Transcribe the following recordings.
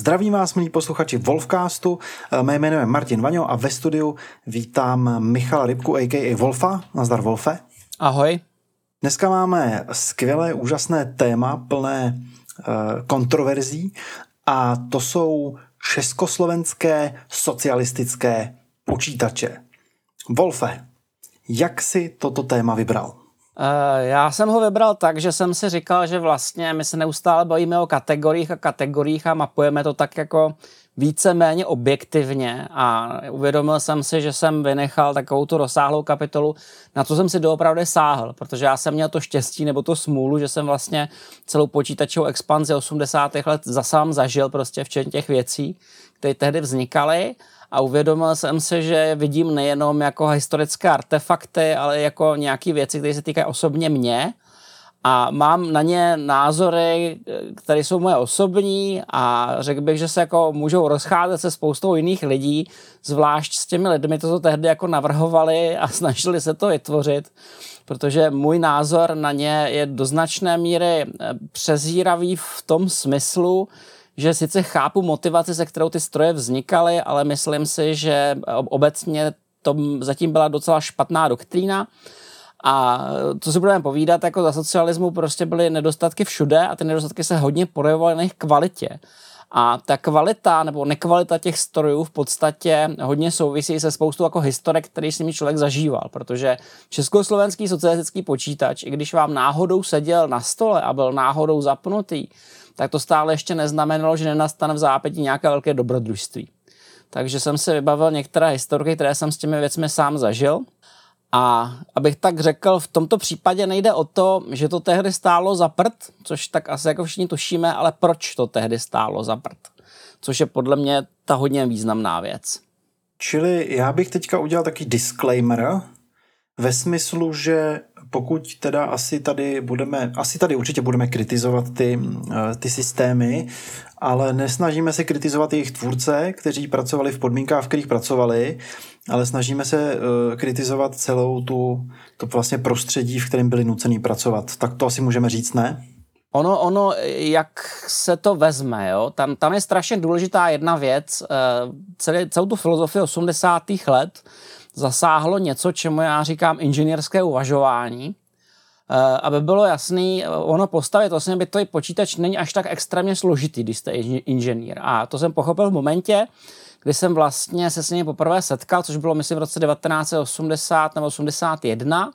Zdravím vás, milí posluchači Wolfcastu. Mé jméno je Martin Vaňo a ve studiu vítám Michala Rybku, a.k.a. Wolfa. Nazdar, Wolfe. Ahoj. Dneska máme skvělé, úžasné téma, plné uh, kontroverzí a to jsou československé socialistické počítače. Wolfe, jak si toto téma vybral? Eh, já jsem ho vybral tak, že jsem si říkal, že vlastně my se neustále bavíme o kategoriích a kategoriích a mapujeme to tak jako více-méně objektivně a uvědomil jsem si, že jsem vynechal takovou tu rozsáhlou kapitolu, na co jsem si doopravdy sáhl, protože já jsem měl to štěstí nebo to smůlu, že jsem vlastně celou počítačovou expanzi 80. let za sám zažil prostě včetně těch věcí, které tehdy vznikaly a uvědomil jsem si, že vidím nejenom jako historické artefakty, ale jako nějaké věci, které se týkají osobně mě. A mám na ně názory, které jsou moje osobní a řekl bych, že se jako můžou rozcházet se spoustou jiných lidí, zvlášť s těmi lidmi, to tehdy jako navrhovali a snažili se to vytvořit, protože můj názor na ně je do značné míry přezíravý v tom smyslu, že sice chápu motivaci, se kterou ty stroje vznikaly, ale myslím si, že obecně to zatím byla docela špatná doktrína. A co si budeme povídat, jako za socialismu prostě byly nedostatky všude a ty nedostatky se hodně projevovaly na jejich kvalitě. A ta kvalita nebo nekvalita těch strojů v podstatě hodně souvisí se spoustou jako historek, který s nimi člověk zažíval, protože československý socialistický počítač, i když vám náhodou seděl na stole a byl náhodou zapnutý, tak to stále ještě neznamenalo, že nenastane v zápětí nějaké velké dobrodružství. Takže jsem si vybavil některé historky, které jsem s těmi věcmi sám zažil. A abych tak řekl, v tomto případě nejde o to, že to tehdy stálo za prd, což tak asi jako všichni tušíme, ale proč to tehdy stálo za prd. Což je podle mě ta hodně významná věc. Čili já bych teďka udělal taky disclaimer ve smyslu, že pokud teda asi tady budeme, asi tady určitě budeme kritizovat ty, eh, ty systémy, ale nesnažíme se kritizovat jejich tvůrce, kteří pracovali v podmínkách, v kterých pracovali, ale snažíme se uh, kritizovat celou tu to vlastně prostředí, v kterém byli nucený pracovat. Tak to asi můžeme říct, ne? Ono, ono, jak se to vezme, jo? Tam, tam je strašně důležitá jedna věc. Uh, celý, celou tu filozofii 80. let zasáhlo něco, čemu já říkám inženýrské uvažování. Uh, aby bylo jasný, ono postavit vlastně bytový počítač není až tak extrémně složitý, když jste inženýr. A to jsem pochopil v momentě, kdy jsem vlastně se s ním poprvé setkal, což bylo myslím v roce 1980 nebo 81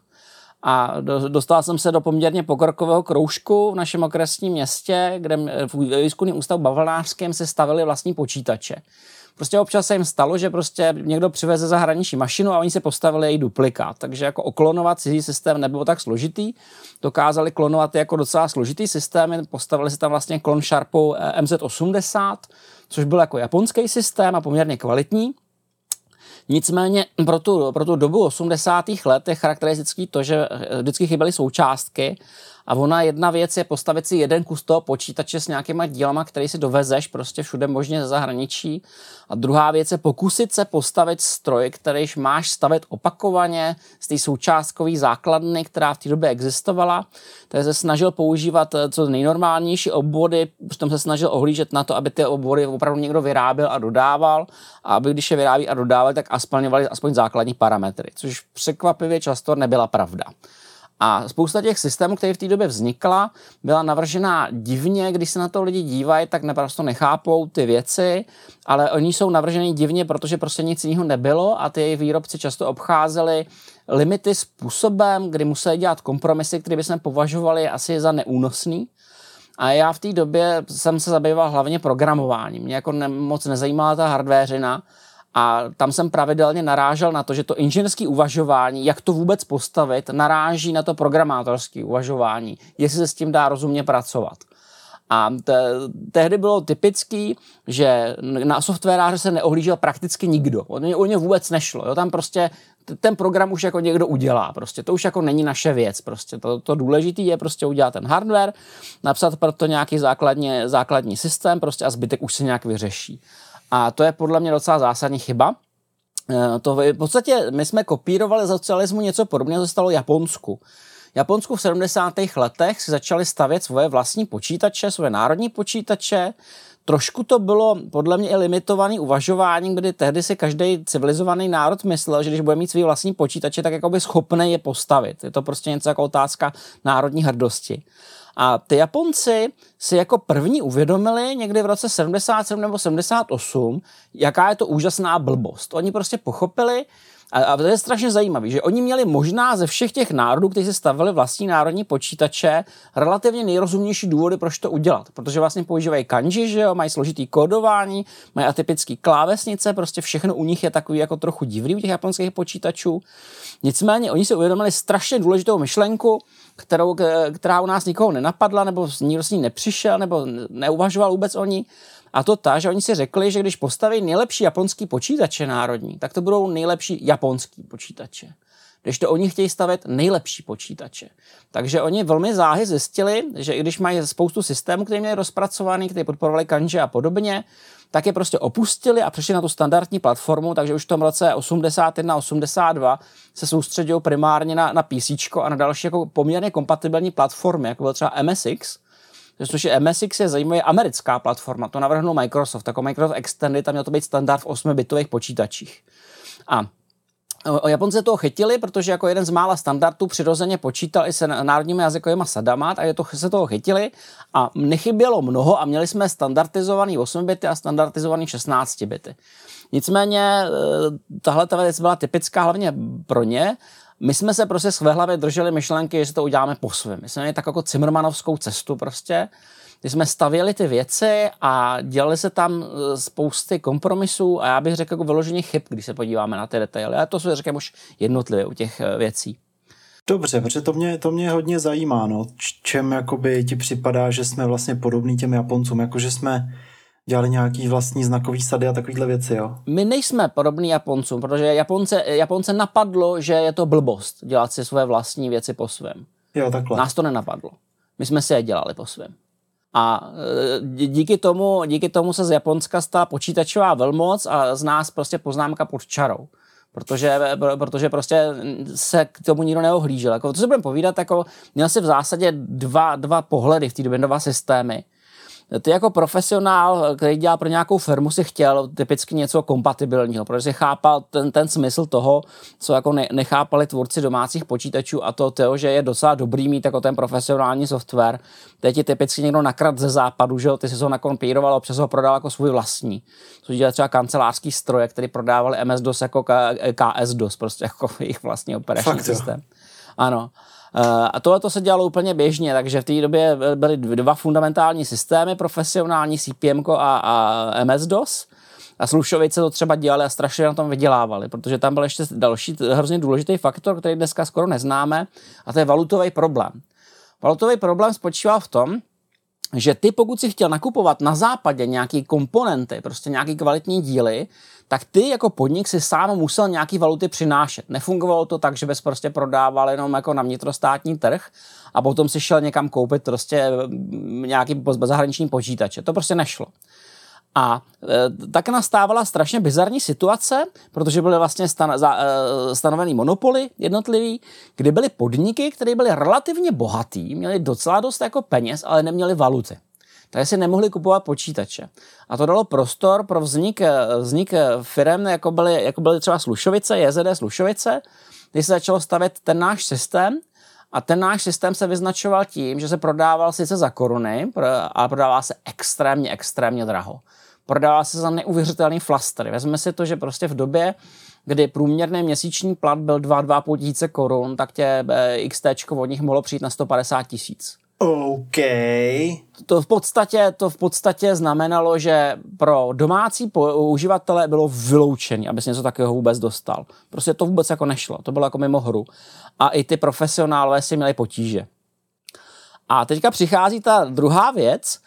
a dostal jsem se do poměrně pokrokového kroužku v našem okresním městě, kde v výzkumném ústavu bavlnářském se stavili vlastní počítače. Prostě občas se jim stalo, že prostě někdo přiveze zahraniční mašinu a oni se postavili její duplikát. Takže jako oklonovat cizí systém nebylo tak složitý. Dokázali klonovat jako docela složitý systém, postavili si tam vlastně klon Sharpu eh, MZ80, což byl jako japonský systém a poměrně kvalitní. Nicméně pro tu, pro tu dobu 80. let je charakteristický to, že eh, vždycky chyběly součástky a ona jedna věc je postavit si jeden kus toho počítače s nějakýma dílama, který si dovezeš prostě všude možně ze zahraničí. A druhá věc je pokusit se postavit stroj, kterýž máš stavit opakovaně z té součástkové základny, která v té době existovala. Takže se snažil používat eh, co nejnormálnější obvody, přitom se snažil ohlížet na to, aby ty obvody opravdu někdo vyráběl a dodával, a aby když je vyrábí a dodával, tak aspoň aspoň základní parametry, což překvapivě často nebyla pravda. A spousta těch systémů, které v té době vznikla, byla navržená divně, když se na to lidi dívají, tak naprosto nechápou ty věci, ale oni jsou navrženy divně, protože prostě nic jiného nebylo a ty výrobci často obcházeli limity způsobem, kdy museli dělat kompromisy, které bychom považovali asi za neúnosný. A já v té době jsem se zabýval hlavně programováním. Mě jako ne, moc nezajímala ta hardwareina, a tam jsem pravidelně narážel na to, že to inženýrské uvažování, jak to vůbec postavit, naráží na to programátorské uvažování, jestli se s tím dá rozumně pracovat. A te, tehdy bylo typický, že na softwaráře se neohlížel prakticky nikdo. O ně, o ně vůbec nešlo. Jo? Tam prostě ten program už jako někdo udělá. Prostě to už jako není naše věc. Prostě to, to důležité je prostě udělat ten hardware, napsat pro to nějaký základně, základní systém prostě a zbytek už se nějak vyřeší. A to je podle mě docela zásadní chyba. Eh, to v podstatě my jsme kopírovali za socialismu něco podobného, co stalo Japonsku. Japonsku v 70. letech si začali stavět svoje vlastní počítače, svoje národní počítače, Trošku to bylo podle mě i limitovaný uvažování, kdy tehdy si každý civilizovaný národ myslel, že když bude mít svý vlastní počítače, tak jako by schopný je postavit. Je to prostě něco jako otázka národní hrdosti. A ty Japonci si jako první uvědomili někdy v roce 77 nebo 78, jaká je to úžasná blbost. Oni prostě pochopili, a, a to je strašně zajímavé, že oni měli možná ze všech těch národů, kteří si stavili vlastní národní počítače, relativně nejrozumnější důvody, proč to udělat. Protože vlastně používají kanji, že jo, mají složitý kódování, mají atypický klávesnice, prostě všechno u nich je takový jako trochu divný u těch japonských počítačů. Nicméně oni si uvědomili strašně důležitou myšlenku, kterou, která u nás nikoho nenapadla, nebo nikdo s ní nepřišel, nebo neuvažoval vůbec o ní. A to ta, že oni si řekli, že když postaví nejlepší japonský počítače národní, tak to budou nejlepší japonský počítače. Když to oni chtějí stavět nejlepší počítače. Takže oni velmi záhy zjistili, že i když mají spoustu systémů, které měli rozpracovaný, které podporovali kanže a podobně, tak je prostě opustili a přešli na tu standardní platformu, takže už v tom roce 81-82 se soustředil primárně na, na PC a na další jako poměrně kompatibilní platformy, jako byl třeba MSX, což je MSX je zajímavá americká platforma, to navrhnul Microsoft, jako Microsoft Extended, tam měl to být standard v 8-bitových počítačích. A O Japonce toho chytili, protože jako jeden z mála standardů přirozeně počítal i se národními jazykovými sadama, takže to, se toho chytili a nechybělo mnoho a měli jsme standardizovaný 8 bity a standardizovaný 16 bity. Nicméně e, tahle ta věc byla typická hlavně pro ně my jsme se prostě své hlavě drželi myšlenky, že to uděláme po svém. My jsme měli tak jako Cimrmanovskou cestu prostě, kdy jsme stavěli ty věci a dělali se tam e, spousty kompromisů a já bych řekl jako vyloženě chyb, když se podíváme na ty detaily. A to se řekněme už jednotlivě u těch e, věcí. Dobře, protože to mě, to mě hodně zajímá, no. čem jakoby ti připadá, že jsme vlastně podobní těm Japoncům, jako že jsme dělali nějaký vlastní znakový sady a takovéhle věci, jo? My nejsme podobní Japoncům, protože Japonce, Japonce napadlo, že je to blbost dělat si své vlastní věci po svém. Jo, takhle. Nás to nenapadlo. My jsme si je dělali po svém. A e, díky tomu, díky tomu se z Japonska stala počítačová velmoc a z nás prostě poznámka pod čarou. Protože, protože prostě se k tomu nikdo neohlížel. Jako, to se budeme povídat, jako, měl si v zásadě dva, dva pohledy v té době, dva systémy ty jako profesionál, který dělá pro nějakou firmu, si chtěl typicky něco kompatibilního, protože si chápal ten, ten smysl toho, co jako ne, nechápali tvůrci domácích počítačů a to, to, že je docela dobrý mít jako ten profesionální software. Teď ti typicky někdo nakrad ze západu, že ty si ho nakompíroval a přes ho prodal jako svůj vlastní. Což dělá třeba kancelářský stroje, který prodávali MS-DOS jako KS-DOS, prostě jako jejich vlastní operační Fakt, systém. Jo. Ano. Eh, a tohle to se dělalo úplně běžně, takže v té době byly dva fundamentální systémy, profesionální CPM a, a MS-DOS. A Slušovice to třeba dělali a strašně na tom vydělávali, protože tam byl ještě další hrozně důležitý faktor, který dneska skoro neznáme, a to je valutový problém. Valutový problém spočíval v tom, že ty pokud si chtěl nakupovat na západě nějaký komponenty, prostě nějaký kvalitní díly, tak ty jako podnik si sám musel nějaký valuty přinášet. Nefungovalo to tak, že bys prostě prodával jenom jako na vnitrostátní trh a potom si šel někam koupit prostě mm, nějaký zahraniční počítače. To prostě nešlo. A e, tak nastávala strašně bizarní situace, protože byly vlastně stan, za, e, stanovený monopoly jednotlivý, kdy byly podniky, které byly relativně bohatý, měly docela dost jako peněz, ale neměly valuty tak si nemohli kupovat počítače. A to dalo prostor pro vznik, vznik firm, jako byly, jako byly třeba Slušovice, JZD Slušovice, kdy se začalo stavět ten náš systém, a ten náš systém se vyznačoval tím, že se prodával sice za koruny, ale prodával se extrémně, extrémně draho. Prodával se za neuvěřitelný flastery. Vezme si to, že prostě v době, kdy průměrný měsíční plat byl 2-2,5 tisíce korun, tak tě eh, XT od nich mohlo přijít na 150 tisíc. OK. To v, podstatě, to v podstatě znamenalo, že pro domácí uživatele bylo vyloučený, aby si něco takového vůbec dostal. Prostě to vůbec jako nešlo, to bylo jako mimo hru. A i ty profesionálové si měli potíže. A teďka přichází ta druhá věc,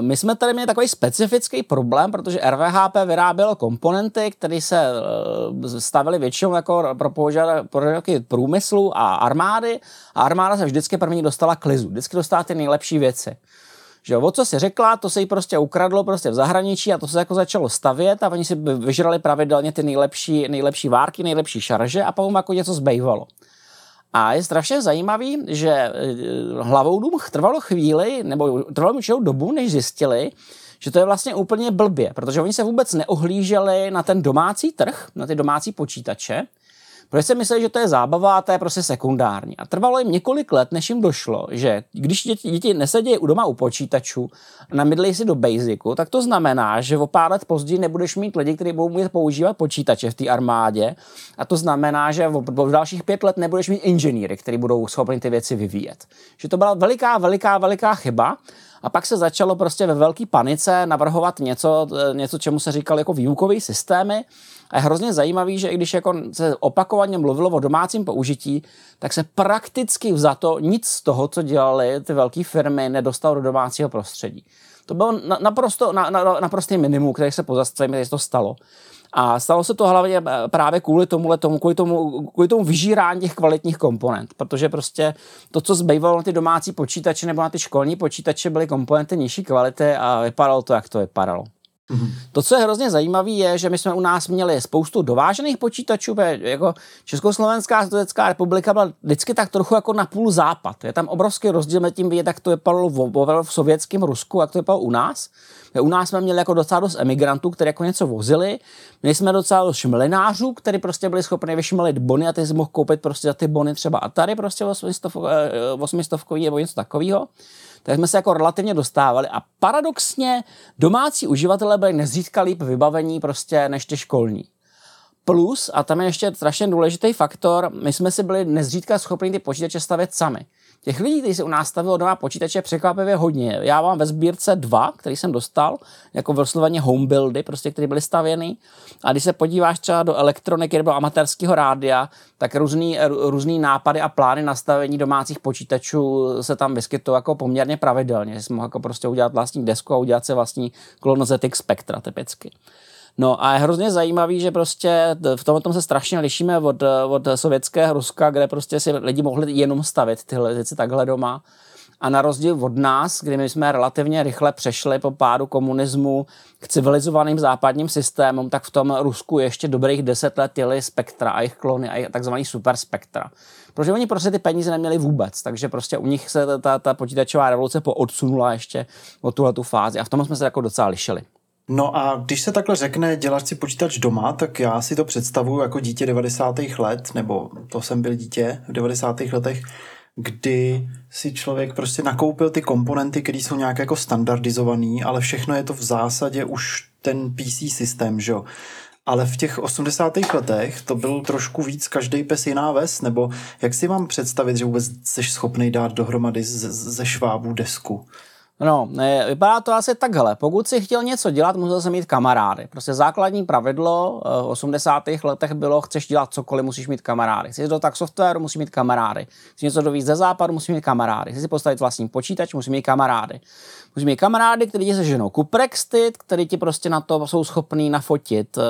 my jsme tady měli takový specifický problém, protože RVHP vyrábělo komponenty, které se eh, stavily většinou jako pro požadavky průmyslu a armády a armáda se vždycky první dostala klizu. Vždycky dostala ty nejlepší věci. Že o co si řekla, to se jí prostě ukradlo prostě v zahraničí a to se jako začalo stavět a oni si vyžrali pravidelně ty nejlepší, nejlepší várky, nejlepší šarže a potom jako něco zbývalo. A je strašně zajímavý, že eh, hlavou dům trvalo chvíli, nebo trvalo určitou dobu, než zjistili, že to je vlastně úplně blbě, protože oni se vůbec neohlíželi na ten domácí trh, na ty domácí počítače, Protože si mysleli, že to je zábava a to je prostě sekundární. A trvalo jim několik let, než jim došlo, že když děti, děti nesedějí u doma u počítačů namydlejí si do Basicu, tak to znamená, že o pár let později nebudeš mít lidi, kteří budou mít používat počítače v té armádě. A to znamená, že v, v dalších pět let nebudeš mít inženýry, kteří budou schopni ty věci vyvíjet. Že to byla veliká, veliká, veliká chyba. A pak se začalo prostě ve velké panice navrhovat něco, něco čemu se říkal jako výukové systémy, a je hrozně zajímavý, že i když jako se opakovaně mluvilo o domácím použití, tak se prakticky za to nic z toho, co dělali ty velké firmy, nedostalo do domácího prostředí. To bylo naprosto, na, na, naprostý minimum, který se pozastavím, když to stalo. A stalo se to hlavně eh, právě kvůli tomu, tomu, kvůli tomu, kvůli tomu vyžírání těch kvalitních komponent, protože prostě to, co zbývalo na ty domácí počítače nebo na ty školní počítače, byly komponenty nižší kvality a vypadalo to, jak to vypadalo. To, co je hrozně zajímavé, je, že my jsme u nás měli spoustu dovážených počítačů, jako Československá sovětská republika byla vždycky tak trochu jako na půl západ. Je tam obrovský rozdíl mezi tím jak to vypadalo v, v sovětském Rusku, jak to vypadalo u nás. U nás jsme měli jako docela dost emigrantů, kteří jako něco vozili. Měli jsme docela dost šmelinářů, kteří prostě byli schopni vyšmelit bony a ty si mohl koupit prostě za ty bony třeba Atari prostě 800 eh, nebo něco takového tak jsme se jako relativně dostávali a paradoxně domácí uživatelé byli nezřídka líp vybavení prostě než ty školní. Plus, a tam je ještě strašně důležitý faktor, my jsme si byli nezřídka schopni ty počítače stavět sami. Těch lidí, kteří se u nás stavili doma počítače, překvapivě hodně. Já mám ve sbírce dva, který jsem dostal, jako vysloveně home buildy, prostě, které byly stavěny. A když se podíváš třeba do elektroniky nebo amatérského rádia, tak různý, různý nápady a plány nastavení domácích počítačů se tam vyskytují jako poměrně pravidelně. Jsem mohl jako prostě udělat vlastní desku a udělat si vlastní klon ZX Spectra typicky. No a je hrozně zajímavý, že prostě v tom se strašně lišíme od, od sovětského Ruska, kde prostě si lidi mohli jenom stavit tyhle věci takhle doma. A na rozdíl od nás, kdy my jsme relativně rychle přešli po pádu komunismu k civilizovaným západním systémům, tak v tom Rusku ještě dobrých deset let jeli spektra a jejich klony a takzvaný super spektra. Protože oni prostě ty peníze neměli vůbec, takže prostě u nich se ta, ta, ta počítačová revoluce poodsunula ještě o tuhle tu fázi a v tom jsme se jako docela lišili. No a když se takhle řekne dělat si počítač doma, tak já si to představuju jako dítě 90. let, nebo to jsem byl dítě v 90. letech, kdy si člověk prostě nakoupil ty komponenty, které jsou nějak jako standardizovaný, ale všechno je to v zásadě už ten PC systém, že jo. Ale v těch 80. letech to byl trošku víc každý pes jiná ves, nebo jak si mám představit, že vůbec jsi schopný dát dohromady ze, ze švábů desku? No, vypadá to asi takhle. Pokud si chtěl něco dělat, musel jsem mít kamarády. Prostě základní pravidlo eh, v 80. letech bylo, chceš dělat cokoliv, musíš mít kamarády. Chceš do tak softwaru, musíš mít kamarády. Chceš něco dovíc ze západu, musíš mít kamarády. Chceš si postavit vlastní počítač, musíš mít kamarády. Musíš mít kamarády, kteří ti seženou kuprextit, kteří ti prostě na to jsou schopní nafotit uh,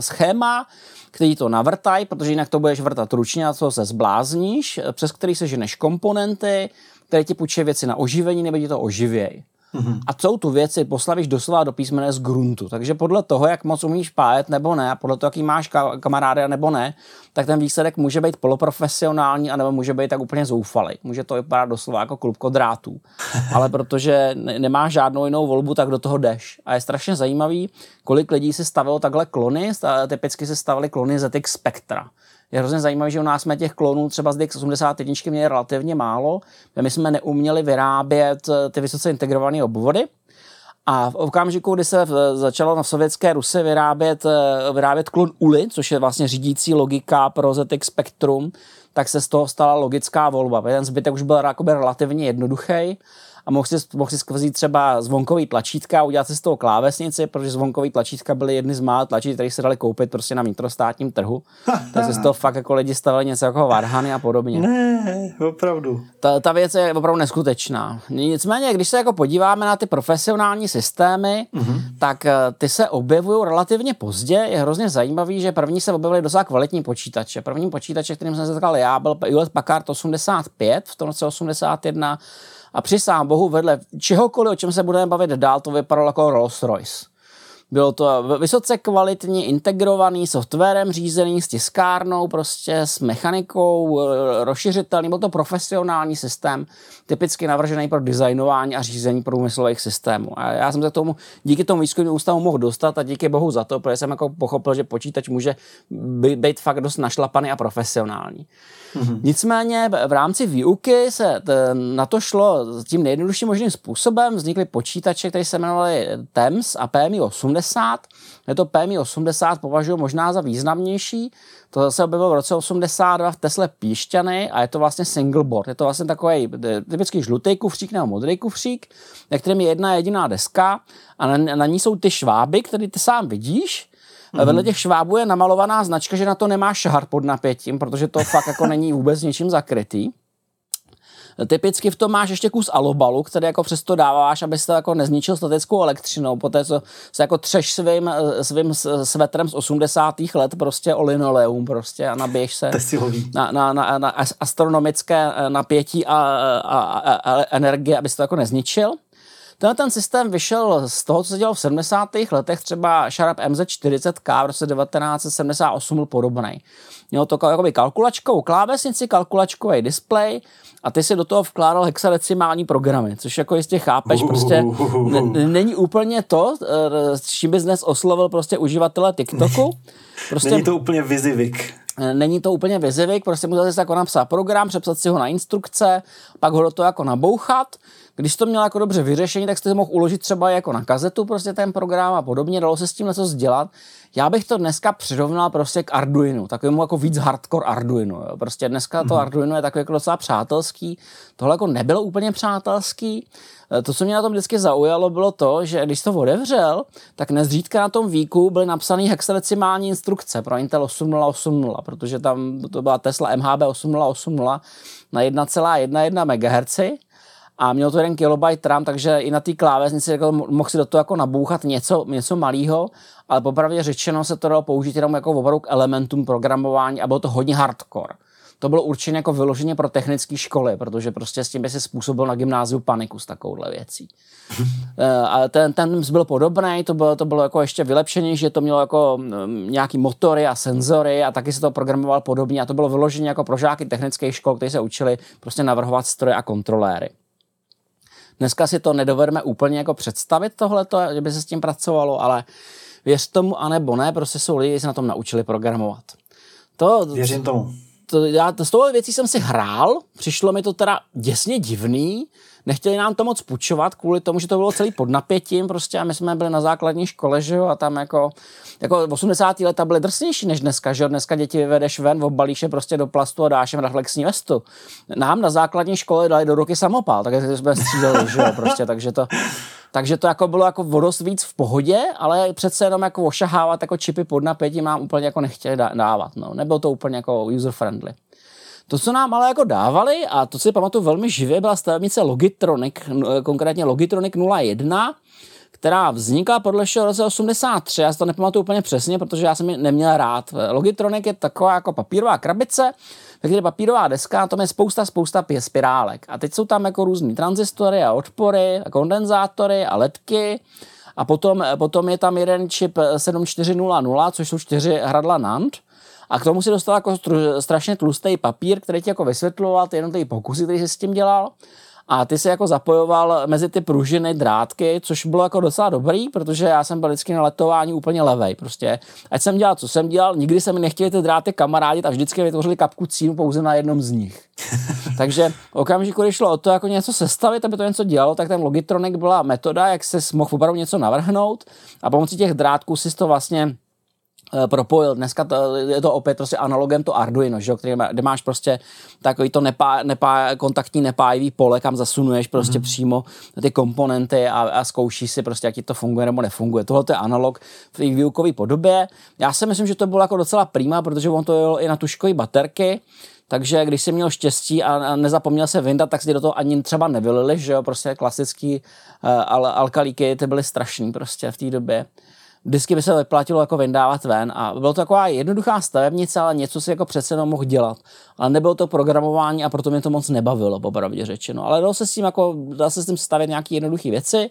schéma, který to navrtají, protože jinak to budeš vrtat ručně a co se zblázníš, přes který seženeš komponenty, které ti půjčí věci na oživení, nebo ti to oživěj. Mm-hmm. A celou tu věci poslavíš doslova do písmene z gruntu. Takže podle toho, jak moc umíš pájet nebo ne, a podle toho, jaký máš kamarády nebo ne, tak ten výsledek může být poloprofesionální, anebo může být tak úplně zoufalý. Může to vypadat doslova jako klubko drátů. Ale protože nemáš žádnou jinou volbu, tak do toho jdeš. A je strašně zajímavý, kolik lidí si stavilo takhle klony, typicky se stavili klony ZX Spectra je hrozně zajímavé, že u nás jsme těch klonů třeba z DX81 měli relativně málo. My jsme neuměli vyrábět eh, ty vysoce integrované obvody, a v okamžiku, kdy se začalo na sovětské Rusy vyrábět, eh, vyrábět klon ULI, což je vlastně řídící logika pro ZX Spectrum, tak se z toho stala logická volba. Ten zbytek už byl relativně jednoduchý a mohl si, mohl si vzít třeba zvonkový tlačítka a udělat si z toho klávesnici, protože zvonkový tlačítka byly jedny z mála tlačítek, které se daly koupit prostě na vnitrostátním trhu. Takže z toho fakt jako lidi stavili něco jako varhany a podobně. Ne, opravdu. Ta, ta věc je opravdu neskutečná. Nicméně, když se jako podíváme na ty profesionální systémy, mm-hmm. tak eh, ty se objevují relativně pozdě. Je hrozně zajímavý, že první se objevily docela kvalitní počítače. První počítače, kterým jsem se setkal já, byl Hewlett Packard 85 v tom roce 81 a při sám bohu vedle čehokoliv, o čem se budeme bavit dál, to vypadalo jako Rolls Royce. Bylo to vysoce kvalitní, integrovaný, softwarem řízený, s tiskárnou, prostě s mechanikou, eh, rozšiřitelný, byl to profesionální systém, typicky navržený pro designování a řízení průmyslových systémů. A já jsem se k tomu díky tomu výzkumnému ústavu mohl dostat a díky bohu za to, protože jsem jako pochopil, že počítač může být fakt dost našlapaný a profesionální. Mm-hmm. Nicméně v rámci výuky se na to šlo tím nejjednodušším možným způsobem. Vznikly počítače, které se jmenovaly TEMS a PMI 80. Je to PMI 80 považuji možná za významnější. To zase objevilo v roce 82 v Tesle Píšťany a je to vlastně single board. Je to vlastně takový typický žlutý kufřík nebo modrý kufřík, na kterém je jedna jediná deska a na, na ní jsou ty šváby, které ty sám vidíš Mm-hmm. Vedle těch švábů je namalovaná značka, že na to nemá šahar pod napětím, protože to fakt jako není vůbec ničím zakrytý. Typicky v tom máš ještě kus alobalu, který jako přesto dáváš, abys to jako nezničil statickou elektřinou, poté co se jako třeš svým, svým svetrem z 80. let prostě o linoleum prostě a nabiješ se na, na, na, na astronomické napětí a, a, a, a energie, abys to jako nezničil. Tenhle ten systém vyšel z toho, co se dělalo v 70. letech, třeba Sharp MZ40K v roce 1978 byl podobný. Mělo to jakoby kalkulačkovou klávesnici, kalkulačkový display a ty si do toho vkládal hexadecimální programy, což jako jistě chápeš, prostě není úplně to, eh, s čím bys dnes oslovil prostě uživatele TikToku. Prostě, není to úplně vizivik. Eh, není to úplně vizivik, prostě musíte si jako napsat program, přepsat si ho na instrukce, pak ho do toho jako nabouchat když to měl jako dobře vyřešení, tak jste to mohl uložit třeba jako na kazetu prostě ten program a podobně, dalo se s tím něco dělat. Já bych to dneska přirovnal prostě k Arduinu, takovému jako víc hardcore Arduino. Jo. Prostě dneska to mm-hmm. Arduino je takový jako docela přátelský, tohle jako nebylo úplně přátelský. E, to, co mě na tom vždycky zaujalo, bylo to, že když to otevřel, tak nezřídka na tom výku byly napsané hexadecimální instrukce pro Intel 8080, protože tam to byla Tesla MHB 8080 na 1,11 MHz a měl to 1 KB RAM, takže i na té klávesnici jako, mohl si do toho jako nabouchat něco, něco malého, ale popravdě řečeno se to dalo použít jenom jako opravdu k elementům programování a bylo to hodně hardcore. To bylo určené jako vyloženě pro technické školy, protože prostě s tím by si způsobil na gymnáziu paniku s takovouhle věcí. Eh, a ten, ten byl podobný, to bylo, to bylo jako ještě vylepšení, že to mělo jako mm, nějaký motory a senzory a taky se to programoval podobně a to bylo vyloženě jako pro žáky technických škol, kteří se učili prostě navrhovat stroje a kontroléry. Dneska si to nedovedeme úplně jako představit tohleto, že by se s tím pracovalo, ale věř tomu, anebo ne, prostě jsou lidi, kteří se na tom naučili programovat. To, Věřím tomu. To, já, to, z toho věcí jsem si hrál, přišlo mi to teda děsně divný, nechtěli nám to moc půjčovat kvůli tomu, že to bylo celý pod napětím prostě a my jsme byli na základní škole, že jo, a tam jako, jako 80. leta byly drsnější než dneska, že jo, dneska děti vyvedeš ven, obalíš je prostě do plastu a dáš jim reflexní vestu. Nám na základní škole dali do ruky samopal, tak jsme střídali, že jo, prostě, takže to, takže to jako bylo jako vodost víc v pohodě, ale přece jenom jako ošahávat jako čipy pod napětím nám úplně jako nechtěli dávat, no. Nebylo to úplně jako user friendly. To, co nám ale jako dávali, a to si pamatuju velmi živě, byla stavebnice Logitronic, konkrétně Logitronic 01, která vznikla podle všeho roce 83, já si to nepamatuju úplně přesně, protože já jsem ji neměl rád. Logitronic je taková jako papírová krabice, ve které papírová deska, a tam je spousta, spousta spirálek. A teď jsou tam jako různý transistory a odpory, a kondenzátory a ledky. A potom, potom je tam jeden čip 7400, což jsou čtyři hradla NAND. A k tomu si dostal jako strašně tlustý papír, který ti jako vysvětloval ty jednotlivé pokusy, který jsi s tím dělal. A ty se jako zapojoval mezi ty pružiny drátky, což bylo jako docela dobrý, protože já jsem byl vždycky na letování úplně levej. Prostě, ať jsem dělal, co jsem dělal, nikdy se mi nechtěli ty dráty kamarádit a vždycky vytvořili kapku cínu pouze na jednom z nich. Takže okamžiku, když šlo o to jako něco sestavit, aby to něco dělalo, tak ten Logitronic byla metoda, jak se mohl opravdu něco navrhnout a pomocí těch drátků si to vlastně propojil. Dneska to, je to opět prostě analogem to Arduino, že, který má, kde máš prostě takový to nepá, nepá, kontaktní nepájivý pole, kam zasunuješ prostě mm-hmm. přímo ty komponenty a, a zkoušíš si prostě, jak ti to funguje nebo nefunguje. Tohle je analog v té výukové podobě. Já si myslím, že to bylo jako docela prýma, protože on to jel i na tuškové baterky, takže když jsi měl štěstí a nezapomněl se vyndat, tak si do toho ani třeba nevylili, že jo, prostě klasický uh, al- alkalíky, ty byly strašný prostě v té době vždycky by se vyplatilo jako vyndávat ven a bylo to taková jednoduchá stavebnice, ale něco si jako přece jenom mohl dělat. Ale nebylo to programování a proto mě to moc nebavilo, popravdě řečeno. Ale dalo se s tím jako, dal se s tím stavět nějaké jednoduché věci.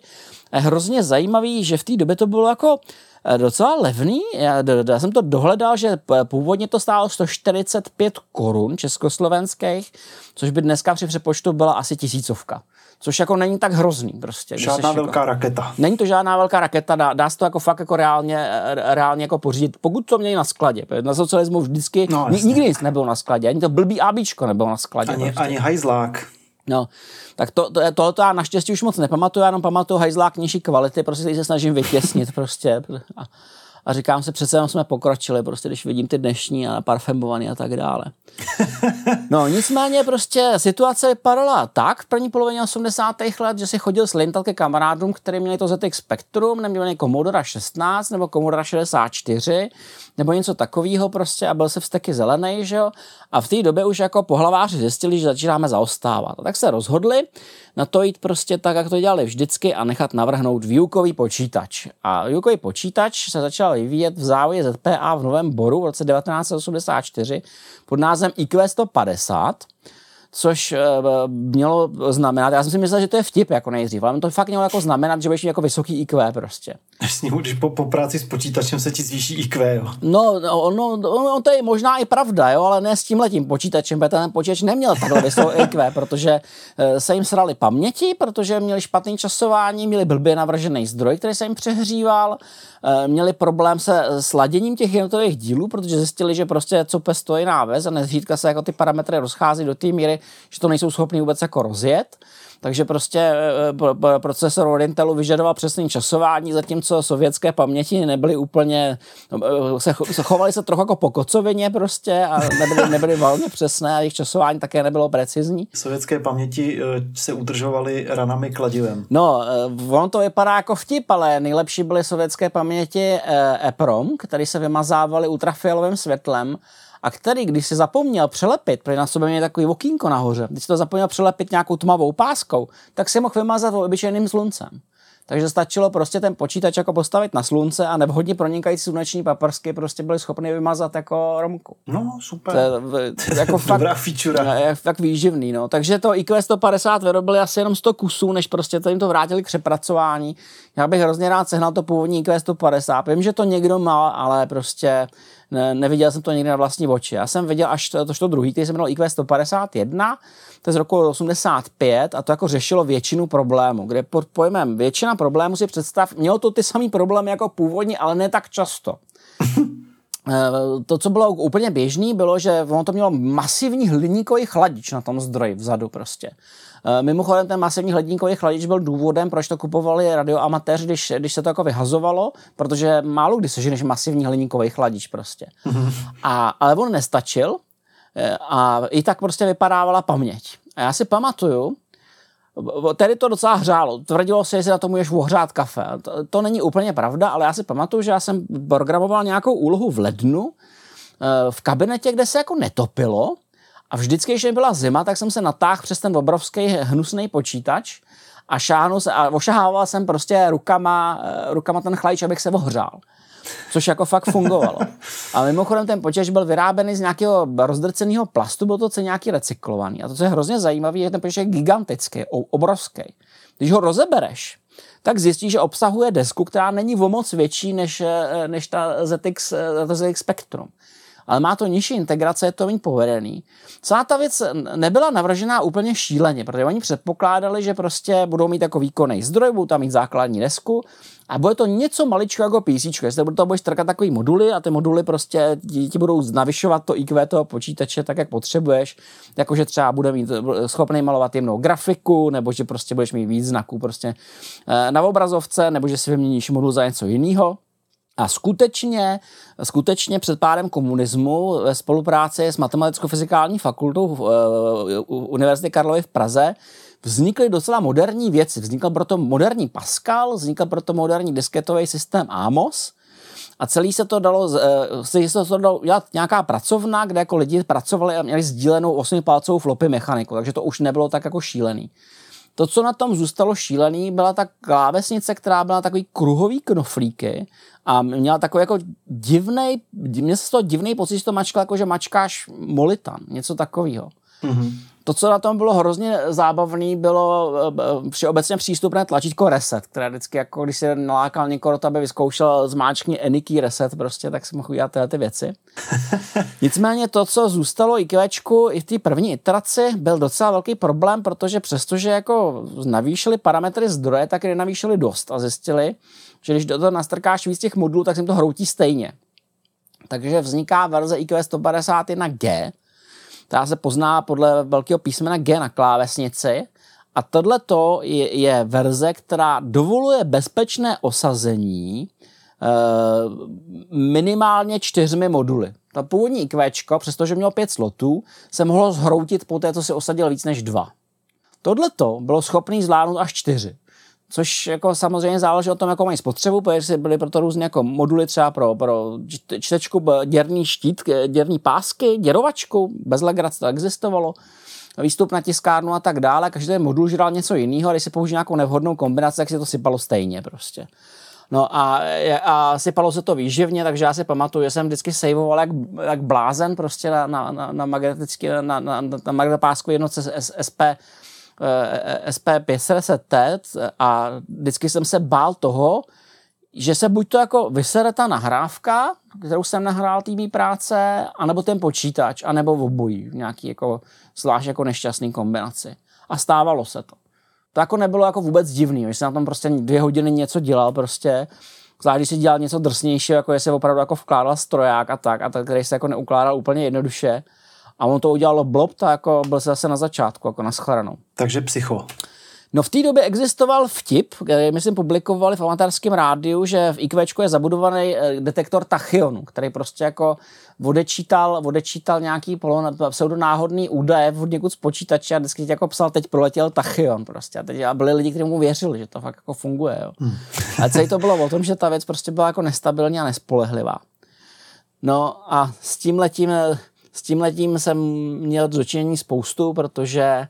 A je hrozně zajímavý, že v té době to bylo jako eh, docela levný. Já, já jsem to dohledal, že původně to stálo 145 korun československých, což by dneska při přepočtu byla asi tisícovka což jako není tak hrozný prostě. Žádná jako- velká jako, raketa. Není to žádná velká raketa, dá, dá se to jako fakt jako reálně, reálně jako pořídit, pokud to měli na skladě. Na socialismu vždycky, no, nikdy nic nebylo na skladě, ani to blbý ABčko nebylo na skladě. Ani, prostě. ani hajzlák. No, tak to, to, to, to já naštěstí už moc nepamatuju, já jenom pamatuju hajzlák nižší kvality, prostě se snažím vytěsnit prostě. A, a říkám si, přece jenom jsme pokročili, prostě když vidím ty dnešní a parfumovaný a tak dále. No nicméně prostě situace vypadala tak v první polovině 80. let, že si chodil s Lintel ke kamarádům, kteří měli to ZX Spectrum, neměli Commodore 16 nebo Commodore 64 nebo něco takového prostě a byl se vzteky zelený, že jo? A v té době už jako pohlaváři zjistili, že začínáme zaostávat. A tak se rozhodli na to jít prostě tak, jak to dělali vždycky a nechat navrhnout výukový počítač. A výukový počítač se začal vyvíjet v závodě ZPA v Novém Boru v roce 1984 pod názvem IQ 150 což uh, mělo znamenat, já jsem si myslel, že to je vtip jako nejdřív, ale to fakt mělo jako znamenat, že budeš jako vysoký IQ prostě. Když po, po práci s počítačem se ti zvýší IQ, jo? No, no, no, no, to je možná i pravda, jo, ale ne s tím letím počítačem, protože ten počítač neměl takhle vysokou IQ, protože uh, se jim srali paměti, protože měli špatný časování, měli blbě navržený zdroj, který se jim přehříval, uh, měli problém se sladěním těch jednotlivých dílů, protože zjistili, že prostě co pes stojí náves a nezřídka se jako ty parametry rozchází do té míry, že to nejsou schopni vůbec jako rozjet. Takže prostě e, e, procesor od Intelu vyžadoval přesné časování, zatímco sovětské paměti nebyly úplně, e, se, se chovali se trochu jako po kocovině prostě a nebyly, nebyly velmi přesné a jejich časování také nebylo precizní. Sovětské paměti se udržovaly ranami kladivem. No, ono to vypadá jako vtip, ale nejlepší byly sovětské paměti EPROM, které se vymazávaly ultrafialovým světlem a který, když si zapomněl přelepit, protože na sobě měl takový okýnko nahoře, když si to zapomněl přelepit nějakou tmavou páskou, tak si mohl vymazat obyčejným sluncem. Takže stačilo prostě ten počítač jako postavit na slunce a nevhodně pronikající sluneční paprsky prostě byly schopny vymazat jako romku. No, super. To je, jako fakt, Dobrá feature. Je fakt výživný, no. Takže to IQ 150 vyrobili asi jenom 100 kusů, než prostě to jim to vrátili k přepracování. Já bych hrozně rád sehnal to původní IQ 150. Vím, že to někdo má, ale prostě ne, neviděl jsem to nikdy na vlastní oči. Já jsem viděl až to, to, to druhý, který se jmenoval IQ 151, to je z roku 85 a to jako řešilo většinu problémů, kde pod pojmem většina problémů si představ, mělo to ty samý problémy jako původně, ale ne tak často. Eh, to, co bylo úplně běžný, bylo, že ono to mělo masivní hliníkový chladič na tom zdroji vzadu prostě. Eh, mimochodem ten masivní hliníkový chladič byl důvodem, proč to kupovali radioamatéři, když, když se to jako vyhazovalo, protože málo kdy seženeš masivní hliníkový chladič prostě. A, ale on nestačil eh, a i tak prostě vypadávala paměť. A já si pamatuju, Tedy to docela hřálo. Tvrdilo se, že si na to můžeš ohřát kafe. To, to není úplně pravda, ale já si pamatuju, že já jsem programoval nějakou úlohu v lednu eh, v kabinetě, kde se jako netopilo a vždycky, když byla zima, tak jsem se natáhl přes ten obrovský hnusný počítač a šáhnu se a ošahával jsem prostě rukama, eh, rukama ten chladič, abych se ohřál což jako fakt fungovalo. A mimochodem ten počítač byl vyráběný z nějakého rozdrceného plastu, byl to celý nějaký recyklovaný. A to, co je hrozně zajímavé, je, že ten počítač je gigantický, obrovský. Když ho rozebereš, tak zjistíš, že obsahuje desku, která není o moc větší než, eh, než ta ZX, eh, ta ZX Spectrum ale má to nižší integrace, je to méně povedený. Celá ta věc nebyla navržená úplně šíleně, protože oni předpokládali, že prostě budou mít jako výkonný zdroj, budou tam mít základní desku a bude to něco maličko jako PC, jestli to budeš trkat takový moduly a ty moduly prostě ti, budou navyšovat to IQ toho počítače tak, jak potřebuješ, jakože třeba bude mít schopný malovat jemnou grafiku, nebo že prostě budeš mít víc znaků prostě eh, na obrazovce, nebo že si vyměníš modul za něco jiného. A skutečně, skutečně před pádem komunismu ve spolupráci s Matematicko-fyzikální fakultou eh, Univerzity Karlovy v Praze vznikly docela moderní věci. Vznikl proto moderní Pascal, vznikl proto moderní disketový systém AMOS a celý se to dalo, eh, se to dalo dělat nějaká pracovna, kde jako lidi pracovali a měli sdílenou osmipalcovou flopy mechaniku, takže to už nebylo tak jako šílený. To, co na tom zůstalo šílený, byla ta klávesnice, která byla takový kruhový knoflíky a měla takový jako divný, mě se toho divný pocit, že to mačkal jako, že mačkáš molitan, něco takového. Mm-hmm. To, co na tom bylo hrozně zábavné, bylo eh, všeobecně přístupné tlačítko reset, které vždycky, jako když se nalákal někoho, aby vyzkoušel zmáčkni Eniky reset, prostě, tak si mohl udělat tyhle ty věci. Nicméně to, co zůstalo IQčku i v té první iteraci, byl docela velký problém, protože přestože jako navýšili parametry zdroje, tak je navýšili dost a zjistili, že když do toho nastrkáš víc těch modulů, tak se jim to hroutí stejně. Takže vzniká verze IQ 151G, která se pozná podle velkého písmena G na klávesnici. A tohle je, je verze, která dovoluje bezpečné osazení e, minimálně čtyřmi moduly. Ta původní IQ, přestože mělo pět slotů, se mohlo zhroutit po té, co si osadil víc než dva. Tohle bylo schopný zvládnout až čtyři což jako samozřejmě záleží o tom, jakou mají spotřebu, protože byly proto různé jako moduly třeba pro, pro čtečku, děrný štít, děrný pásky, děrovačku, bez legrace to existovalo, výstup na tiskárnu a tak dále, každý modul žral něco jiného a když si použil nějakou nevhodnou kombinaci, tak si to sypalo stejně prostě. No a, a sypalo se to výživně, takže já si pamatuju, že jsem vždycky saveoval jak, jak blázen prostě na, na, na, na magnetický, na, na, na, na magnetopásku jednotce SP Eh, SP510T a vždycky jsem se bál toho, že se buď to jako vysere ta nahrávka, kterou jsem nahrál té práce, anebo ten počítač, anebo v obojí, v nějaký jako zvlášť jako nešťastný kombinaci. A stávalo se to. To jako nebylo jako vůbec divný, že jsem na tom prostě dvě hodiny něco dělal prostě, zvlášť když si dělal něco drsnějšího, jako jestli opravdu jako vkládal stroják a tak, a tak, který se jako neukládal úplně jednoduše, a on to udělalo blob, tak jako byl se zase na začátku, jako na schledanou. Takže psycho. No v té době existoval vtip, který my jsme publikovali v amatérském rádiu, že v IQ je zabudovaný eh, detektor tachyonu, který prostě jako odečítal, odečítal nějaký pseudonáhodný údaje od někud z počítače a vždycky jako psal, teď proletěl tachyon prostě. A, teď, a byli lidi, kteří mu věřili, že to fakt jako funguje. Jo. Hmm. A celý to bylo o tom, že ta věc prostě byla jako nestabilní a nespolehlivá. No a s tím letím eh, s tím letím jsem měl dočinění spoustu, protože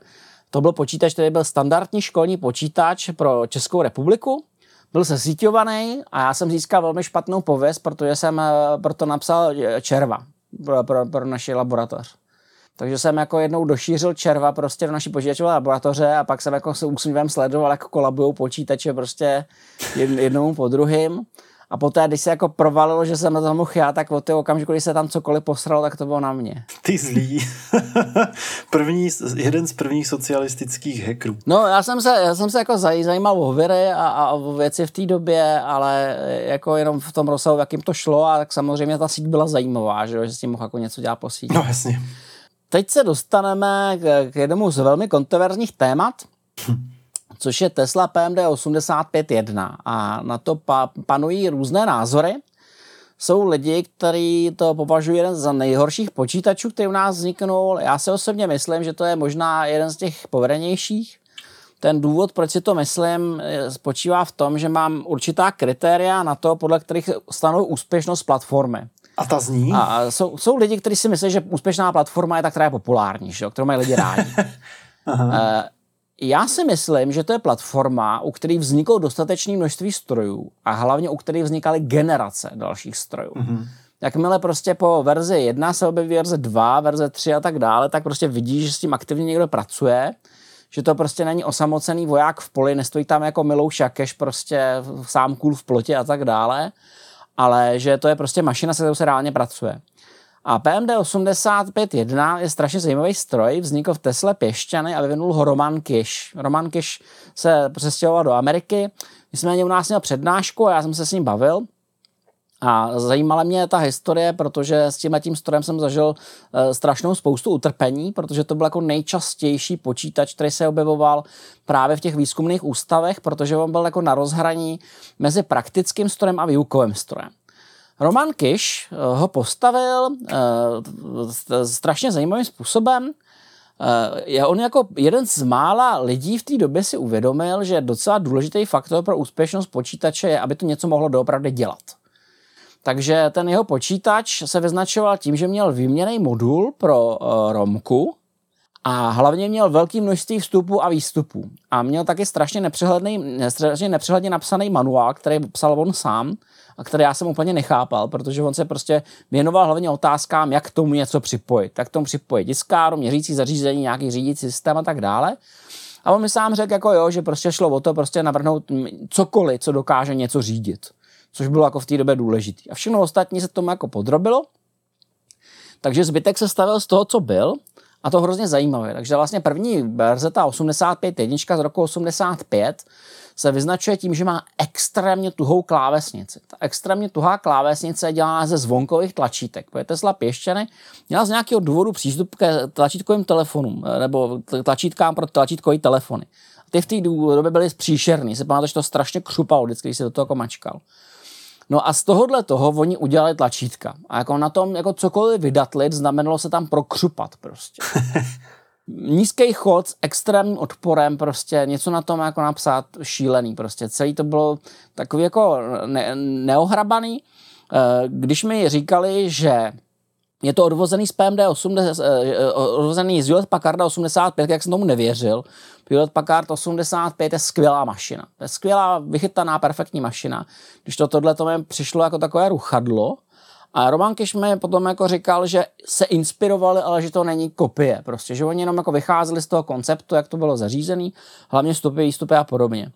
to byl počítač, který byl standardní školní počítač pro Českou republiku. Byl sesíťovaný a já jsem získal velmi špatnou pověst, protože jsem eh, proto napsal eh, červa pro, pro, pro naši laboratoř. Takže jsem jako jednou došířil červa prostě do naší počítačové laboratoře a pak jsem jako se úsměvem sledoval, jak kolabují počítače prostě jednou po druhým. A poté, když se jako provalilo, že jsem na tom mohl já, tak od toho okamžiku, když se tam cokoliv posralo, tak to bylo na mě. Ty zlý. První, jeden z prvních socialistických hackerů. No, já jsem se, já jsem se jako zajímal o viry a, a o věci v té době, ale jako jenom v tom rozsahu, jakým to šlo, a tak samozřejmě ta síť byla zajímavá, že, že s tím mohl jako něco dělat po síti. No, jasně. Teď se dostaneme k, k jednomu z velmi kontroverzních témat. Což je Tesla PMD 85.1 a na to pa- panují různé názory. Jsou lidi, kteří to považují jeden za nejhorších počítačů, který u nás vzniknul. Já si osobně myslím, že to je možná jeden z těch povedenějších. Ten důvod, proč si to myslím, spočívá v tom, že mám určitá kritéria na to, podle kterých stanou úspěšnost platformy. A ta zní? A jsou, jsou lidi, kteří si myslí, že úspěšná platforma je ta, která je populární, že? kterou mají lidi rádi. Aha. Já si myslím, že to je platforma, u které vzniklo dostatečné množství strojů a hlavně u které vznikaly generace dalších strojů. Mm-hmm. Jakmile prostě po verzi 1 se objeví verze 2, verze 3 a tak dále, tak prostě vidíš, že s tím aktivně někdo pracuje, že to prostě není osamocený voják v poli, nestojí tam jako Milou Šakeš prostě sám kůl v plotě a tak dále, ale že to je prostě mašina, se kterou se reálně pracuje. A PMD 85.1 je strašně zajímavý stroj, vznikl v Tesle Pěšťany a vyvinul ho Roman Kiš. Roman Kiš se přestěhoval do Ameriky, nicméně u nás měl přednášku a já jsem se s ním bavil. A zajímala mě ta historie, protože s tím tím strojem jsem zažil uh, strašnou spoustu utrpení, protože to byl jako nejčastější počítač, který se objevoval právě v těch výzkumných ústavech, protože on byl jako na rozhraní mezi praktickým strojem a výukovým strojem. Roman Kiš ho postavil strašně zajímavým způsobem. Je on jako jeden z mála lidí v té době si uvědomil, že docela důležitý faktor pro úspěšnost počítače je, aby to něco mohlo doopravdy dělat. Takže ten jeho počítač se vyznačoval tím, že měl výměný modul pro romku a hlavně měl velké množství vstupů a výstupů. A měl taky strašně nepřehledný, strašně nepřehledně napsaný manuál, který psal on sám a který já jsem úplně nechápal, protože on se prostě věnoval hlavně otázkám, jak k tomu něco připojit. Jak k tomu připojit diskáru, měřící zařízení, nějaký řídící systém a tak dále. A on mi sám řekl, jako jo, že prostě šlo o to prostě navrhnout cokoliv, co dokáže něco řídit což bylo jako v té době důležitý. A všechno ostatní se tomu jako podrobilo, takže zbytek se stavil z toho, co byl, a to hrozně zajímavé. Takže vlastně první verze, ta 85 jednička z roku 85, se vyznačuje tím, že má extrémně tuhou klávesnici. Ta extrémně tuhá klávesnice je dělána ze zvonkových tlačítek. Protože Tesla pěštěny měla z nějakého důvodu přístup k tlačítkovým telefonům nebo tlačítkám pro tlačítkový telefony. Ty v té době byly příšerný. Se že to strašně křupalo vždycky, když se do toho jako mačkal. No a z tohohle toho oni udělali tlačítka. A jako na tom jako cokoliv vydatlit, znamenalo se tam prokřupat prostě. Nízký chod s extrémním odporem, prostě něco na tom jako napsat šílený prostě. Celý to bylo takový jako ne- neohrabaný. Eh, když mi říkali, že je to odvozený z PMD 80, eh, eh, odvozený z Hewlett Packarda 85, jak jsem tomu nevěřil. Hewlett Packard 85 je skvělá mašina. To je skvělá, vychytaná, perfektní mašina. Když to tohle to mi přišlo jako takové ruchadlo, a Roman Kiš mi potom jako říkal, že se inspirovali, ale že to není kopie. Prostě, že oni jenom jako vycházeli z toho konceptu, jak to bylo zařízený, hlavně vstupy, výstupy a podobně.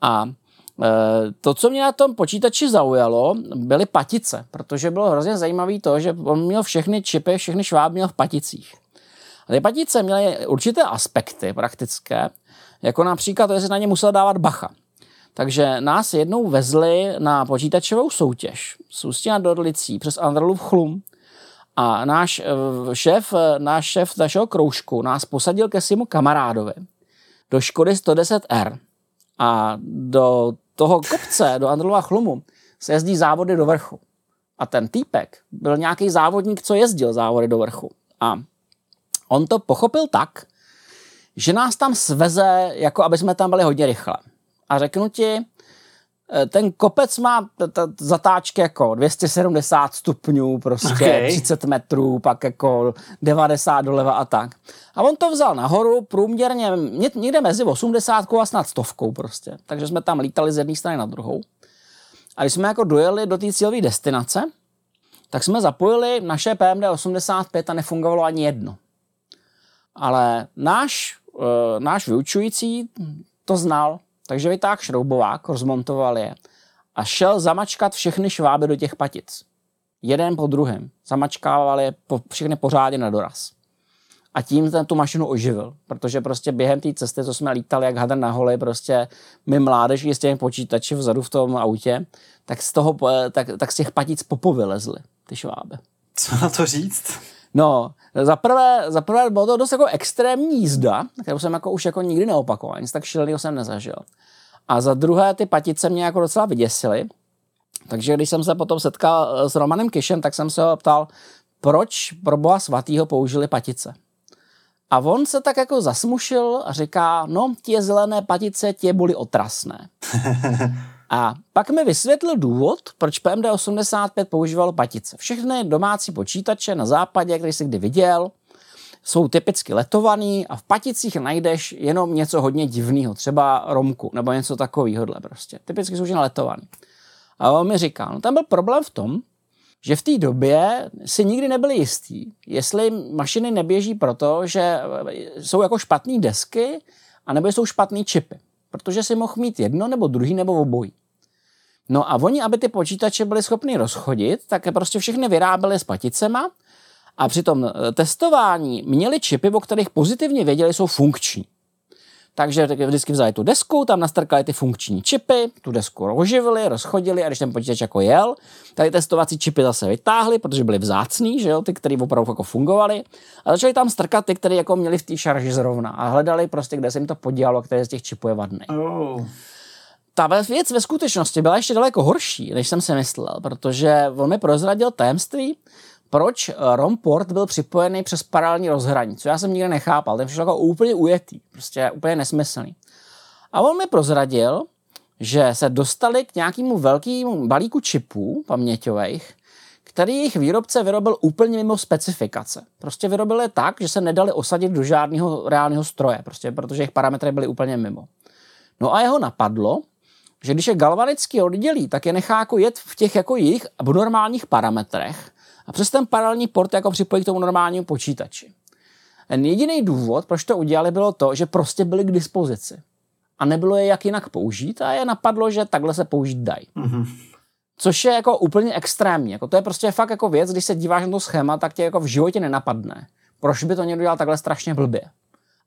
A to, co mě na tom počítači zaujalo, byly patice, protože bylo hrozně zajímavé to, že on měl všechny čipy, všechny šváby měl v paticích. A ty patice měly určité aspekty praktické, jako například to, že se na ně musel dávat bacha. Takže nás jednou vezli na počítačovou soutěž s Ústí nad Orlicí přes Andrelův chlum a náš eh, šéf, eh, náš šéf našeho kroužku nás posadil ke svému kamarádovi do Škody 110R a do toho kopce, do Andrlova chlumu, se jezdí závody do vrchu. A ten týpek byl nějaký závodník, co jezdil závody do vrchu. A on to pochopil tak, že nás tam sveze, jako aby jsme tam byli hodně rychle. A řeknu ti, ten kopec má zatáčky jako 270 stupňů, prostě okay. 30 metrů, pak jako 90 doleva a tak. A on to vzal nahoru průměrně někde mezi 80 a snad stovkou prostě. Takže jsme tam lítali z jedné strany na druhou. A když jsme jako dojeli do té cílové destinace, tak jsme zapojili naše PMD 85 a nefungovalo ani jedno. Ale náš, uh, náš vyučující to znal, takže vytáhl šroubovák, rozmontoval je a šel zamačkat všechny šváby do těch patic. Jeden po druhém. Zamačkával je po, všechny pořádně na doraz. A tím ten tu mašinu oživil, protože prostě během té cesty, co jsme lítali jak hadr na holi, prostě my mládež s těmi počítači vzadu v tom autě, tak z, toho, tak, tak z těch patic popovylezly ty šváby. Co na to říct? No, za prvé, za prvé bylo to dost jako extrémní jízda, kterou jsem jako už jako nikdy neopakoval, nic tak šíleného jsem nezažil. A za druhé ty patice mě jako docela vyděsily, takže když jsem se potom setkal eh, s Romanem Kišem, tak jsem se ho ptal, proč pro boha svatýho použili patice. A on se tak jako zasmušil a říká, no, tě zelené patice, tě byly otrasné. A pak mi vysvětlil důvod, proč PMD 85 používalo patice. Všechny domácí počítače na západě, který jsi kdy viděl, jsou typicky letovaný a v paticích najdeš jenom něco hodně divného, třeba romku nebo něco takového prostě. Typicky jsou letovaný. A on mi říká, no tam byl problém v tom, že v té době si nikdy nebyli jistí, jestli mašiny neběží proto, že jsou jako špatné desky, anebo jsou špatné čipy. Protože si mohl mít jedno nebo druhý nebo obojí. No a oni, aby ty počítače byly schopny rozchodit, tak prostě všechny vyráběli s paticema a při tom eh, testování měli čipy, o kterých pozitivně věděli, jsou funkční. Takže vždycky vzali tu desku, tam nastrkali ty funkční čipy, tu desku oživili, rozchodili a když ten počítač jako jel, tak testovací čipy zase vytáhli, protože byly vzácný, že jo, ty, které opravdu jako fungovaly. A začali tam strkat ty, které jako měli v té šarži zrovna a hledali prostě, kde se jim to podělalo, které z těch čipů je vadný. Oh. Ta věc ve skutečnosti byla ještě daleko horší, než jsem si myslel, protože on mi prozradil tajemství, proč ROM port byl připojený přes paralelní rozhraní, co já jsem nikdy nechápal, ten přišel jako úplně ujetý, prostě úplně nesmyslný. A on mi prozradil, že se dostali k nějakému velkému balíku čipů paměťových, který jejich výrobce vyrobil úplně mimo specifikace. Prostě vyrobil je tak, že se nedali osadit do žádného reálného stroje, prostě, protože jejich parametry byly úplně mimo. No a jeho napadlo, že když je galvanický oddělí, tak je nechá jako jet v těch jako jejich normálních parametrech a přes ten paralelní port jako připojí k tomu normálnímu počítači. Ten jediný důvod, proč to udělali, bylo to, že prostě byli k dispozici. A nebylo je jak jinak použít a je napadlo, že takhle se použít dají. Mm-hmm. Což je jako úplně extrémní. Jako to je prostě fakt jako věc, když se díváš na to schéma, tak tě jako v životě nenapadne. Proč by to někdo dělal takhle strašně blbě?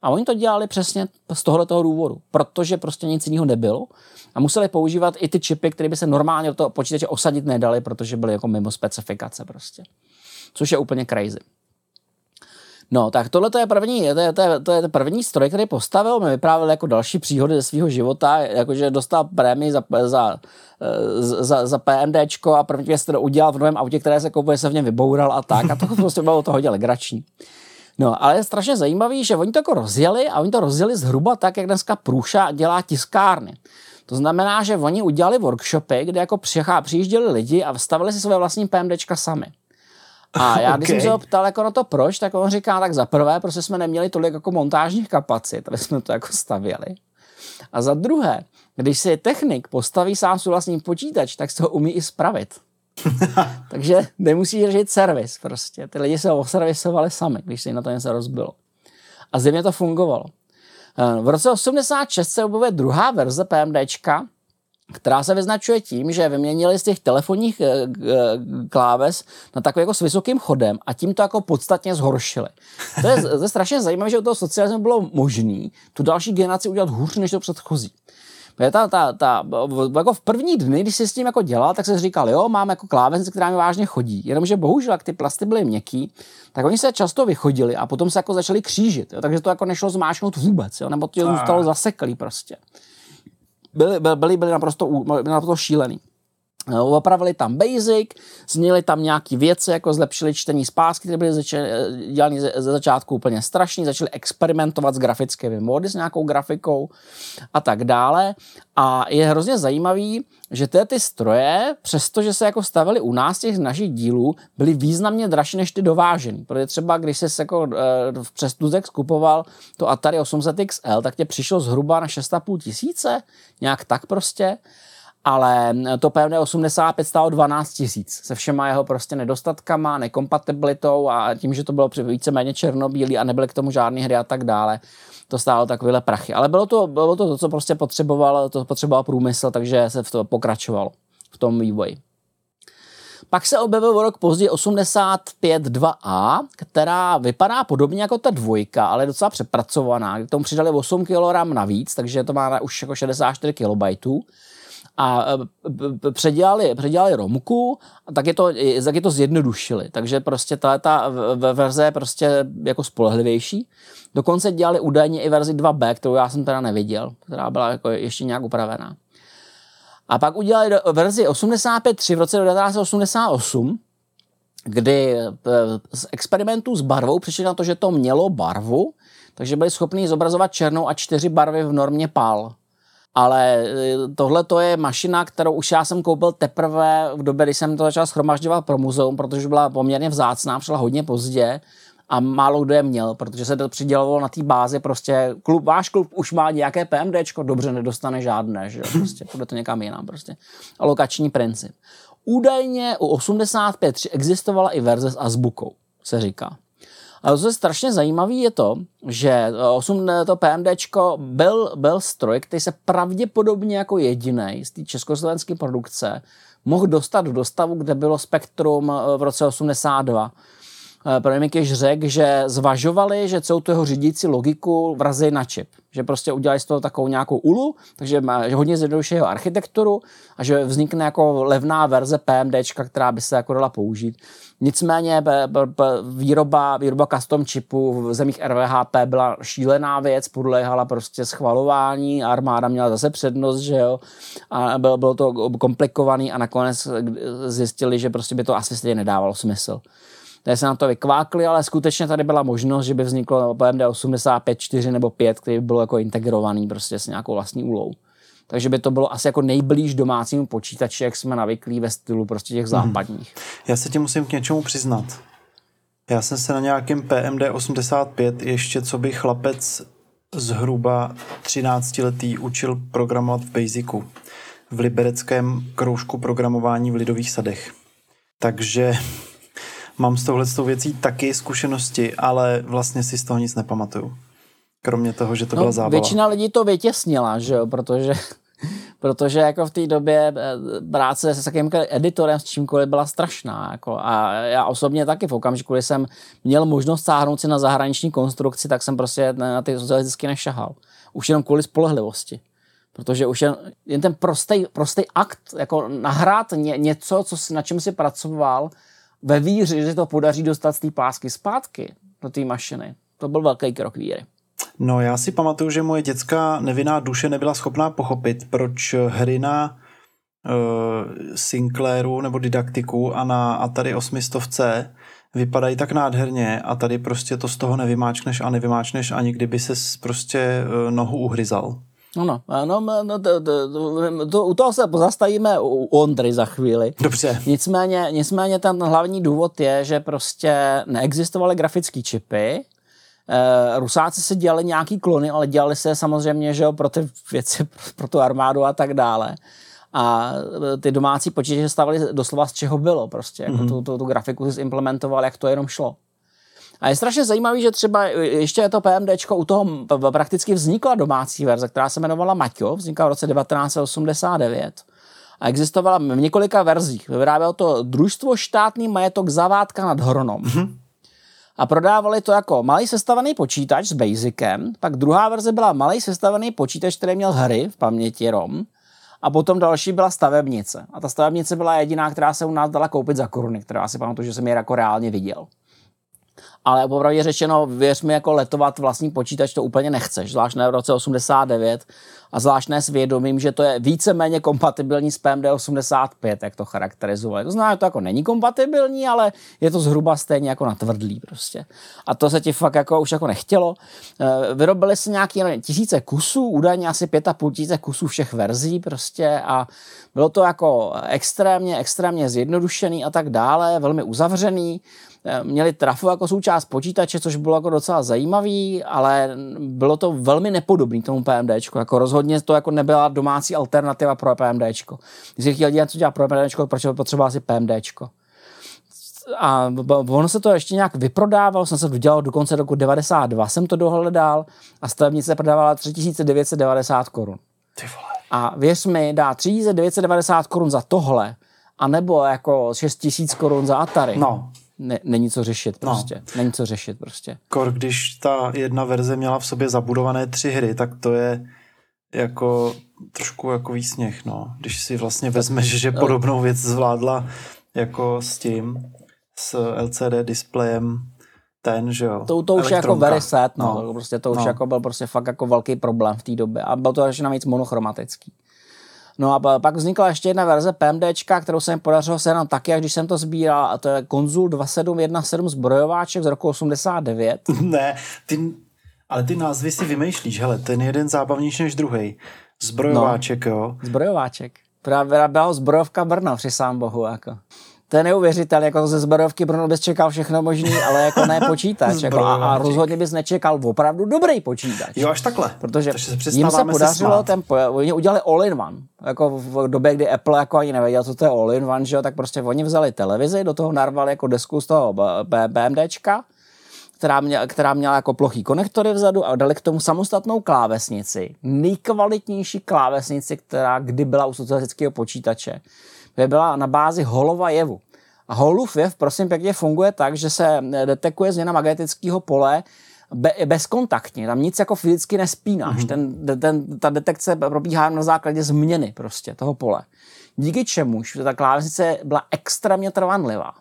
A oni to dělali přesně z tohoto důvodu, protože prostě nic jiného nebylo a museli používat i ty čipy, které by se normálně do toho počítače osadit nedali, protože byly jako mimo specifikace prostě. Což je úplně crazy. No, tak tohle to je první, to je, to, je, to je první stroj, který postavil, mi vyprávěl jako další příhody ze svého života, jakože dostal prémii za, za, za, za PMDčko a první věc, kterou udělal v novém autě, které se koupuje, se v něm vyboural a tak. A to prostě bylo to hodně legrační. No, ale je strašně zajímavý, že oni to jako rozjeli a oni to rozjeli zhruba tak, jak dneska Průša dělá tiskárny. To znamená, že oni udělali workshopy, kde jako přijížděli lidi a vstavili si své vlastní PMDčka sami. A já, když okay. jsem se ho ptal jako na to proč, tak on říká, tak za prvé, prostě jsme neměli tolik jako montážních kapacit, aby jsme to jako stavěli. A za druhé, když si technik postaví sám svůj vlastní počítač, tak se ho umí i spravit. Takže nemusí řešit servis prostě. Ty lidi se ho servisovali sami, když se jim na to něco rozbilo. A zřejmě to fungovalo. Eh, v roce 86 se objevuje druhá verze PMDčka, která se vyznačuje tím, že vyměnili z těch telefonních eh, eh, kláves na takový jako s vysokým chodem a tím to jako podstatně zhoršili. To je, to je strašně zajímavé, že u toho socialismu bylo možné tu další generaci udělat hůř než to předchozí. Ta, ta, ta, jako v první dny, když si s tím jako dělal, tak se říkal, jo, mám jako klávesnici, která mi vážně chodí. Jenomže bohužel, jak ty plasty byly měkký, tak oni se často vychodili a potom se jako začali křížit. Jo, takže to jako nešlo zmášnout vůbec, jo, nebo to zůstalo zaseklý prostě. Byli, byli, byli naprosto, byli naprosto šílený. No, opravili tam basic, změnili tam nějaké věci, jako zlepšili čtení spásky, které byly zač- dělané ze, začátku úplně strašný, začali experimentovat s grafickými módy, s nějakou grafikou a tak dále. A je hrozně zajímavý, že ty, ty stroje, přestože se jako stavili u nás těch našich dílů, byly významně dražší než ty dovážený. Protože třeba, když jsi jako e, přes Tuzek skupoval to Atari 800 XL, tak tě přišlo zhruba na 6,5 tisíce, nějak tak prostě ale to PMD 85 stálo 12 tisíc se všema jeho prostě nedostatkama, nekompatibilitou a tím, že to bylo víceméně černobílý a nebyly k tomu žádné hry a tak dále, to stálo takovéhle prachy. Ale bylo to, bylo to to, co prostě potřeboval, to potřeboval průmysl, takže se v to pokračovalo v tom vývoji. Pak se objevil rok později 85.2a, která vypadá podobně jako ta dvojka, ale je docela přepracovaná. K tomu přidali 8 kg navíc, takže to má už jako 64 KB a e, předělali, předělali romku, tak je, to, tak je to zjednodušili. Takže prostě ta, ta verze je prostě jako spolehlivější. Dokonce dělali údajně i verzi 2B, kterou já jsem teda neviděl, která byla jako ještě nějak upravená. A pak udělali verzi 85.3 v roce 1988, kdy e, z experimentů s barvou přišli na to, že to mělo barvu, takže byli schopni zobrazovat černou a čtyři barvy v normě PAL. Ale e, tohle to je mašina, kterou už já jsem koupil teprve v době, kdy jsem to začal schromažďovat pro muzeum, protože byla poměrně vzácná, přišla hodně pozdě a málo kdo je měl, protože se to přidělovalo na té bázi, prostě klub, váš klub už má nějaké PMDčko, dobře, nedostane žádné, že jo, prostě, bude to někam jinam, prostě. Alokační princip. Údajně u 85.3 existovala i verze s azbukou, se říká. Ale co je strašně zajímavý je to, že 8 to PMDčko byl, byl stroj, který se pravděpodobně jako jediný z té československé produkce mohl dostat do dostavu, kde bylo Spektrum eh, v roce 82. Eh, Pro Mikež řekl, že zvažovali, že celou tu jeho řídící logiku vrazí na čip. Že prostě udělali z toho takovou nějakou ulu, takže má hodně zjednoduší jeho architekturu a že vznikne jako levná verze PMD, která by se jako dala použít. Nicméně b, b, b, výroba, výroba custom čipu v zemích RVHP byla šílená věc, podléhala prostě schvalování, armáda měla zase přednost, že jo, a bylo, bylo to komplikovaný a nakonec zjistili, že prostě by to asi stejně nedávalo smysl. Takže se na to vykvákli, ale skutečně tady byla možnost, že by vzniklo PMD 85, 4 nebo 5, který by bylo jako integrovaný prostě s nějakou vlastní úlou. Takže by to bylo asi jako nejblíž domácímu počítači, jak jsme navyklí ve stylu prostě těch západních. Já se ti musím k něčemu přiznat. Já jsem se na nějakém PMD 85 ještě co by chlapec zhruba 13 letý učil programovat v Basicu v libereckém kroužku programování v Lidových sadech. Takže mám s touhle věcí taky zkušenosti, ale vlastně si z toho nic nepamatuju. Kromě toho, že to byla No, zábava. většina lidí to vytěsnila, že jo, protože, protože jako v té době eh, práce se jakým editorem s čímkoliv byla strašná. Jako, a já osobně taky v okamžiku, kdy jsem měl možnost sáhnout si na zahraniční konstrukci, tak jsem prostě na ty socialisticky nešahal. Už jenom kvůli spolehlivosti. Protože už jen, jen ten prostý, prostý akt, jako nahrát ně, něco, co, si- na čem si pracoval, ve víře, že to podaří dostat z té pásky zpátky do té mašiny. To byl velký krok víry. No já si pamatuju, že moje dětská nevinná duše nebyla schopná pochopit, proč hry na uh, Sinclairu nebo didaktiku a na Atari 800 vypadají tak nádherně a tady prostě to z toho nevymáčkneš a nevymáčkneš ani kdyby ses prostě uh, nohu uhryzal. No, no, no, no to, to, to, to, u toho se pozastavíme u u Ondry za chvíli. Dobře. Nicméně, nicméně ten hlavní důvod je, že prostě neexistovaly grafické čipy, Eh, Rusáci si dělali nějaký klony, ale dělali se samozřejmě že jo, pro ty věci, pro, tu armádu a tak dále. A eh, ty domácí počítače stavili doslova z čeho bylo prostě. Jako mm-hmm. tu, tu, tu grafiku si implementoval, jak to jenom šlo. A je strašně zajímavý, že třeba ještě je to PMDčko, u toho prakticky vznikla domácí verze, která se jmenovala Maťo, vznikla v roce 1989 a existovala v několika verzích. Vyrábělo to družstvo štátný majetok Zavádka nad Hronom. Mm-hmm. A prodávali to jako malý sestavený počítač s Basicem, pak druhá verze byla malý sestavený počítač, který měl hry v paměti ROM, a potom další byla stavebnice. A ta stavebnice byla jediná, která se u nás dala koupit za koruny, která si pamatuju, že jsem ji jako reálně viděl. Ale popravdě řečeno, věř mi, jako letovat vlastní počítač to úplně nechceš, zvlášť ne v roce 89 a zvlášť ne s vědomím, že to je víceméně kompatibilní s PMD 85, jak to charakterizovali. To znamená, že to jako není kompatibilní, ale je to zhruba stejně jako na tvrdlý prostě. A to se ti fakt jako už jako nechtělo. Eh, Vyrobili se nějaký nevím, tisíce kusů, údajně asi pět a půl tisíce kusů všech verzí prostě a bylo to jako extrémně, extrémně zjednodušený a tak dále, velmi uzavřený měli trafu jako součást počítače, což bylo jako docela zajímavý, ale bylo to velmi nepodobný tomu PMDčku. Jako rozhodně to jako nebyla domácí alternativa pro PMDčko. Když jsi chtěl dělat, co dělá pro PMDčko, proč potřeboval si PMDčko? A ono se to ještě nějak vyprodávalo, jsem se to dělal do konce roku 92, jsem to dohledal a stavebnice prodávala 3990 korun. A věř mi, dá 3990 korun za tohle, anebo jako 6000 korun za Atari. No, Ne, není co řešit prostě. No. Není co řešit prostě. kor, když ta jedna verze měla v sobě zabudované tři hry, tak to je jako trošku jako výsměch, no. Když si vlastně vezmeš, že podobnou věc zvládla jako s tím, s LCD displejem ten, že jo. To, to už je jako very sad, no. No. no. Prostě to už No. jako byl prostě fakt jako velký problém v té době. A byl to ještě navíc monochromatický. No a pa- pak vznikla ještě jedna verze PMDčka, kterou se mi podařilo sehnat taky, až když jsem to sbíral, a to je Konzul 2717 zbrojováček z roku 89. ne, ty, ale ty názvy si vymýšlíš, hele, ten je jeden zábavnější než druhý. Zbrojováček, no. jo. Zbrojováček. Právě byla zbrojovka Brno, při sám bohu. Jako. To je neuvěřitelné, jako ze zbrojovky Brno bys čekal všechno možný, ale jako ne počítač. jako, a, a rozhodně bys nečekal opravdu dobrý počítač. Jo, až takhle. Protože Takže se jim se podařilo ten, oni udělali all-in-one. Jako v době, kdy Apple jako ani nevěděl, co to je all-in-one, že jo, tak prostě oni vzali televizi, do toho narvali jako desku z toho BMDčka, která měla, která měla jako plochý konektory vzadu a dali k tomu samostatnou klávesnici. Nejkvalitnější klávesnici, která kdy byla u socialistického počítače. Byla na bázi holova jevu. A holův jev, prosím pěkně, funguje tak, že se detekuje změna magnetického pole be, bezkontaktně, tam nic jako fyzicky nespínáš. Mm-hmm. Ten, ten, ta detekce probíhá na základě změny prostě toho pole. Díky čemuž ta klávesnice byla extrémně trvanlivá.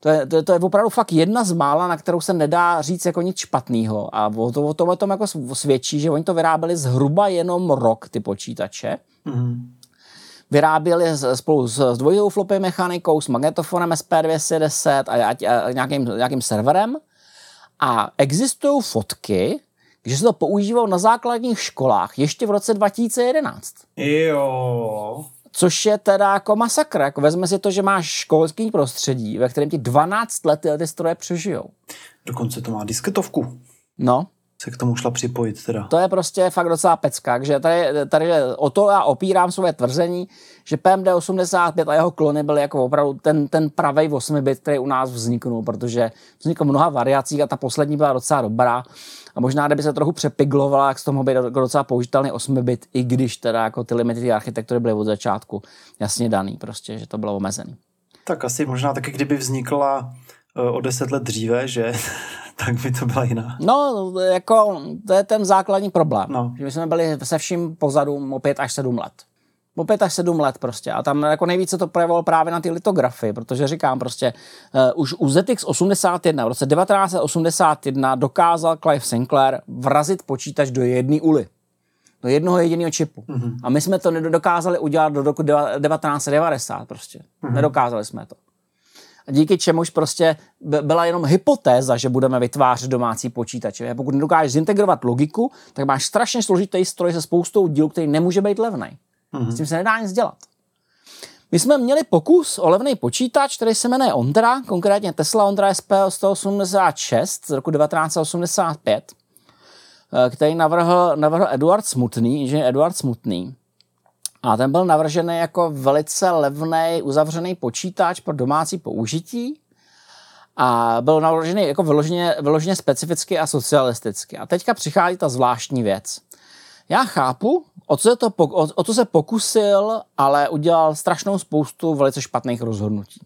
To je, to, je, to je opravdu fakt jedna z mála, na kterou se nedá říct jako nic špatného. A o, to, o tom, o tom jako svědčí, že oni to vyráběli zhruba jenom rok, ty počítače. Mm-hmm. Vyráběli spolu s dvojitou flopy mechanikou, s magnetofonem SP210 a, a, a nějakým, nějakým serverem. A existují fotky, že se to používalo na základních školách ještě v roce 2011. Jo. Což je teda jako masakr. Jako vezme si to, že máš školský prostředí, ve kterém ti 12 let ty stroje přežijou. Dokonce to má disketovku. No, se k tomu šla připojit teda. To je prostě fakt docela pecka, takže tady, tady o to já opírám své tvrzení, že PMD 85 a jeho klony byly jako opravdu ten, ten pravej 8 bit, který u nás vzniknul, protože vzniklo mnoha variací a ta poslední byla docela dobrá. A možná, kdyby se trochu přepiglovala, jak z toho být docela použitelný 8 bit, i když teda jako ty limity architektury byly od začátku jasně daný, prostě, že to bylo omezený. Tak asi možná taky, kdyby vznikla o deset let dříve, že tak by to byla jiná. No, jako to je ten základní problém. No. Že my jsme byli se vším pozadu o pět až sedm let. O pět až sedm let prostě. A tam jako nejvíce to projevovalo právě na ty litografy, protože říkám prostě, uh, už u ZX 81 v roce 1981 dokázal Clive Sinclair vrazit počítač do jedné uly. Do jednoho jediného čipu. Mm-hmm. A my jsme to nedokázali udělat do roku 1990 prostě. Mm-hmm. Nedokázali jsme to díky čemuž prostě byla jenom hypotéza, že budeme vytvářet domácí počítače. Pokud nedokážeš zintegrovat logiku, tak máš strašně složitý stroj se spoustou dílů, který nemůže být levný. Mm-hmm. S tím se nedá nic dělat. My jsme měli pokus o levný počítač, který se jmenuje Ondra, konkrétně Tesla Ondra SP186 z roku 1985, eh, který navrhl, navrhl Eduard Smutný, inženýr Eduard Smutný. A ten byl navržený jako velice levný uzavřený počítač pro domácí použití a byl navržený jako vyloženě, vyloženě specificky a socialisticky. A teďka přichází ta zvláštní věc. Já chápu, o co, to, o, o co se pokusil, ale udělal strašnou spoustu velice špatných rozhodnutí.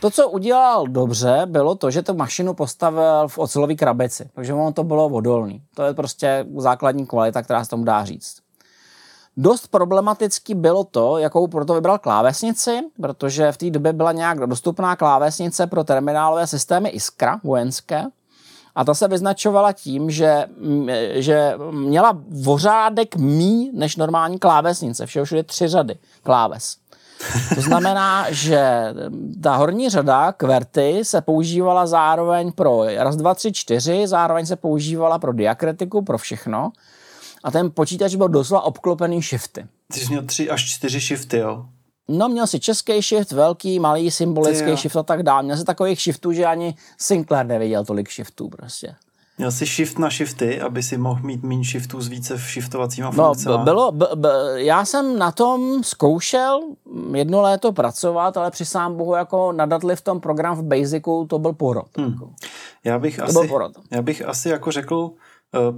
To, co udělal dobře, bylo to, že tu mašinu postavil v ocelové krabici, takže ono to bylo odolný. To je prostě základní kvalita, která se tomu dá říct. Dost problematický bylo to, jakou proto vybral klávesnici, protože v té době byla nějak dostupná klávesnice pro terminálové systémy Iskra vojenské. A ta se vyznačovala tím, že, že měla vořádek mí než normální klávesnice. Všeho všude tři řady kláves. To znamená, že ta horní řada kverty se používala zároveň pro raz, dva, tři, čtyři, zároveň se používala pro diakritiku, pro všechno a ten počítač byl doslova obklopený shifty. Ty jsi měl tři až čtyři shifty, jo? No, měl si český shift, velký, malý, symbolický shift a tak dále. Měl si takových shiftů, že ani Sinclair neviděl tolik shiftů prostě. Měl si shift na shifty, aby si mohl mít méně shiftů z více shiftovacíma funkcemi. No, bylo, b, b, já jsem na tom zkoušel jedno léto pracovat, ale při sám bohu jako nadatli v tom program v Basicu, to byl porod. Hmm. Já bych to asi, byl porod. Já bych asi jako řekl,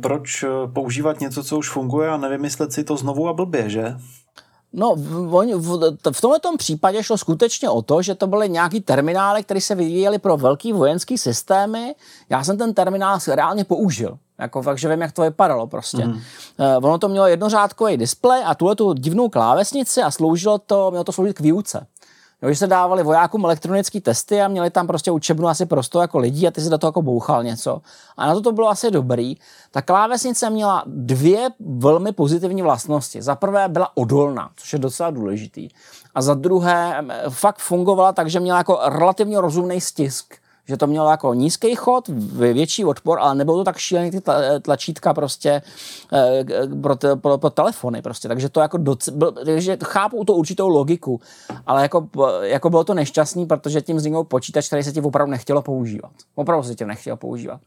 proč eh, používat něco, co už funguje a nevymyslet si to znovu a blbě, že? No, v, v, v tomto případě šlo skutečně o to, že to byly nějaký terminály, které se vyvíjely pro velký vojenský systémy. Já jsem ten terminál reálně použil. Jako, takže vím, jak to vypadalo prostě. Mm. Uh, ono to mělo jednořádkový displej a tuhle tu divnou klávesnici a sloužilo to, mělo to sloužit k výuce. Jo, že se dávali vojákům elektronické testy a měli tam prostě učebnu asi prosto jako lidí a ty si do toho jako bouchal něco. A na to to bylo asi dobrý. Ta klávesnice měla dvě velmi pozitivní vlastnosti. Za prvé byla odolná, což je docela důležitý. A za druhé fakt fungovala tak, že měla jako relativně rozumný stisk že to mělo jako nízký chod, větší odpor, ale nebylo to tak šílený ty tlačítka prostě eh, pro, pro, pro telefony prostě, takže to jako doc, byl, takže chápu to určitou logiku, ale jako, jako bylo to nešťastný, protože tím vzniknul počítač, který se ti opravdu nechtělo používat. Opravdu se ti nechtělo používat.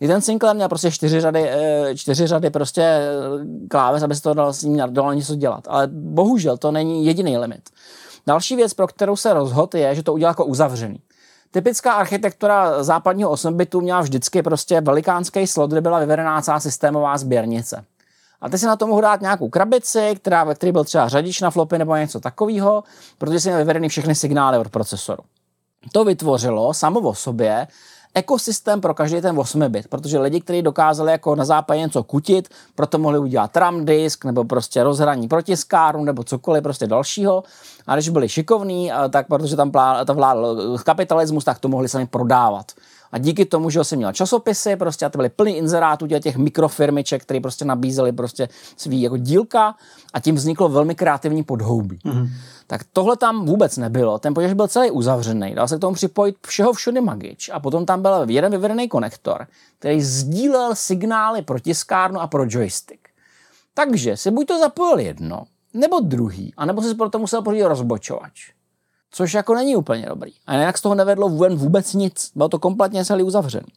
I ten Sinclair měl prostě čtyři řady, eh, čtyři řady prostě eh, kláves, aby se to dalo s ním dalo něco dělat. Ale bohužel to není jediný limit. Další věc, pro kterou se rozhodl, je, že to udělal jako uzavřený. Typická architektura západního 8 bitu měla vždycky prostě velikánský slot, kde byla vyvedená celá systémová sběrnice. A ty si na to mohl dát nějakou krabici, která, ve které byl třeba řadič na flopy nebo něco takového, protože si měl vyvedený všechny signály od procesoru. to vytvořilo samo o sobě ekosystém pro každý ten 8 bit, protože lidi, kteří dokázali jako na západě něco kutit, proto mohli udělat RAM disk nebo prostě rozhraní protiskárnu nebo cokoliv prostě dalšího. A když byli šikovní, tak protože tam vládl kapitalismus, tak to mohli sami prodávat. A díky tomu, že jsem měl časopisy, prostě a to byly plný inzerátů těch mikrofirmiček, které prostě nabízely prostě svý jako dílka a tím vzniklo velmi kreativní podhoubí. Mm-hmm. Tak tohle tam vůbec nebylo. Ten počítač byl celý uzavřený. Dal se k tomu připojit všeho všude magič. A potom tam byl jeden vyvedený konektor, který sdílel signály pro tiskárnu a pro joystick. Takže si buď to zapojil jedno, nebo druhý, anebo si proto musel pořídit rozbočovač což jako není úplně dobrý. A jinak z toho nevedlo vůbec nic. Bylo to kompletně celý uzavřený.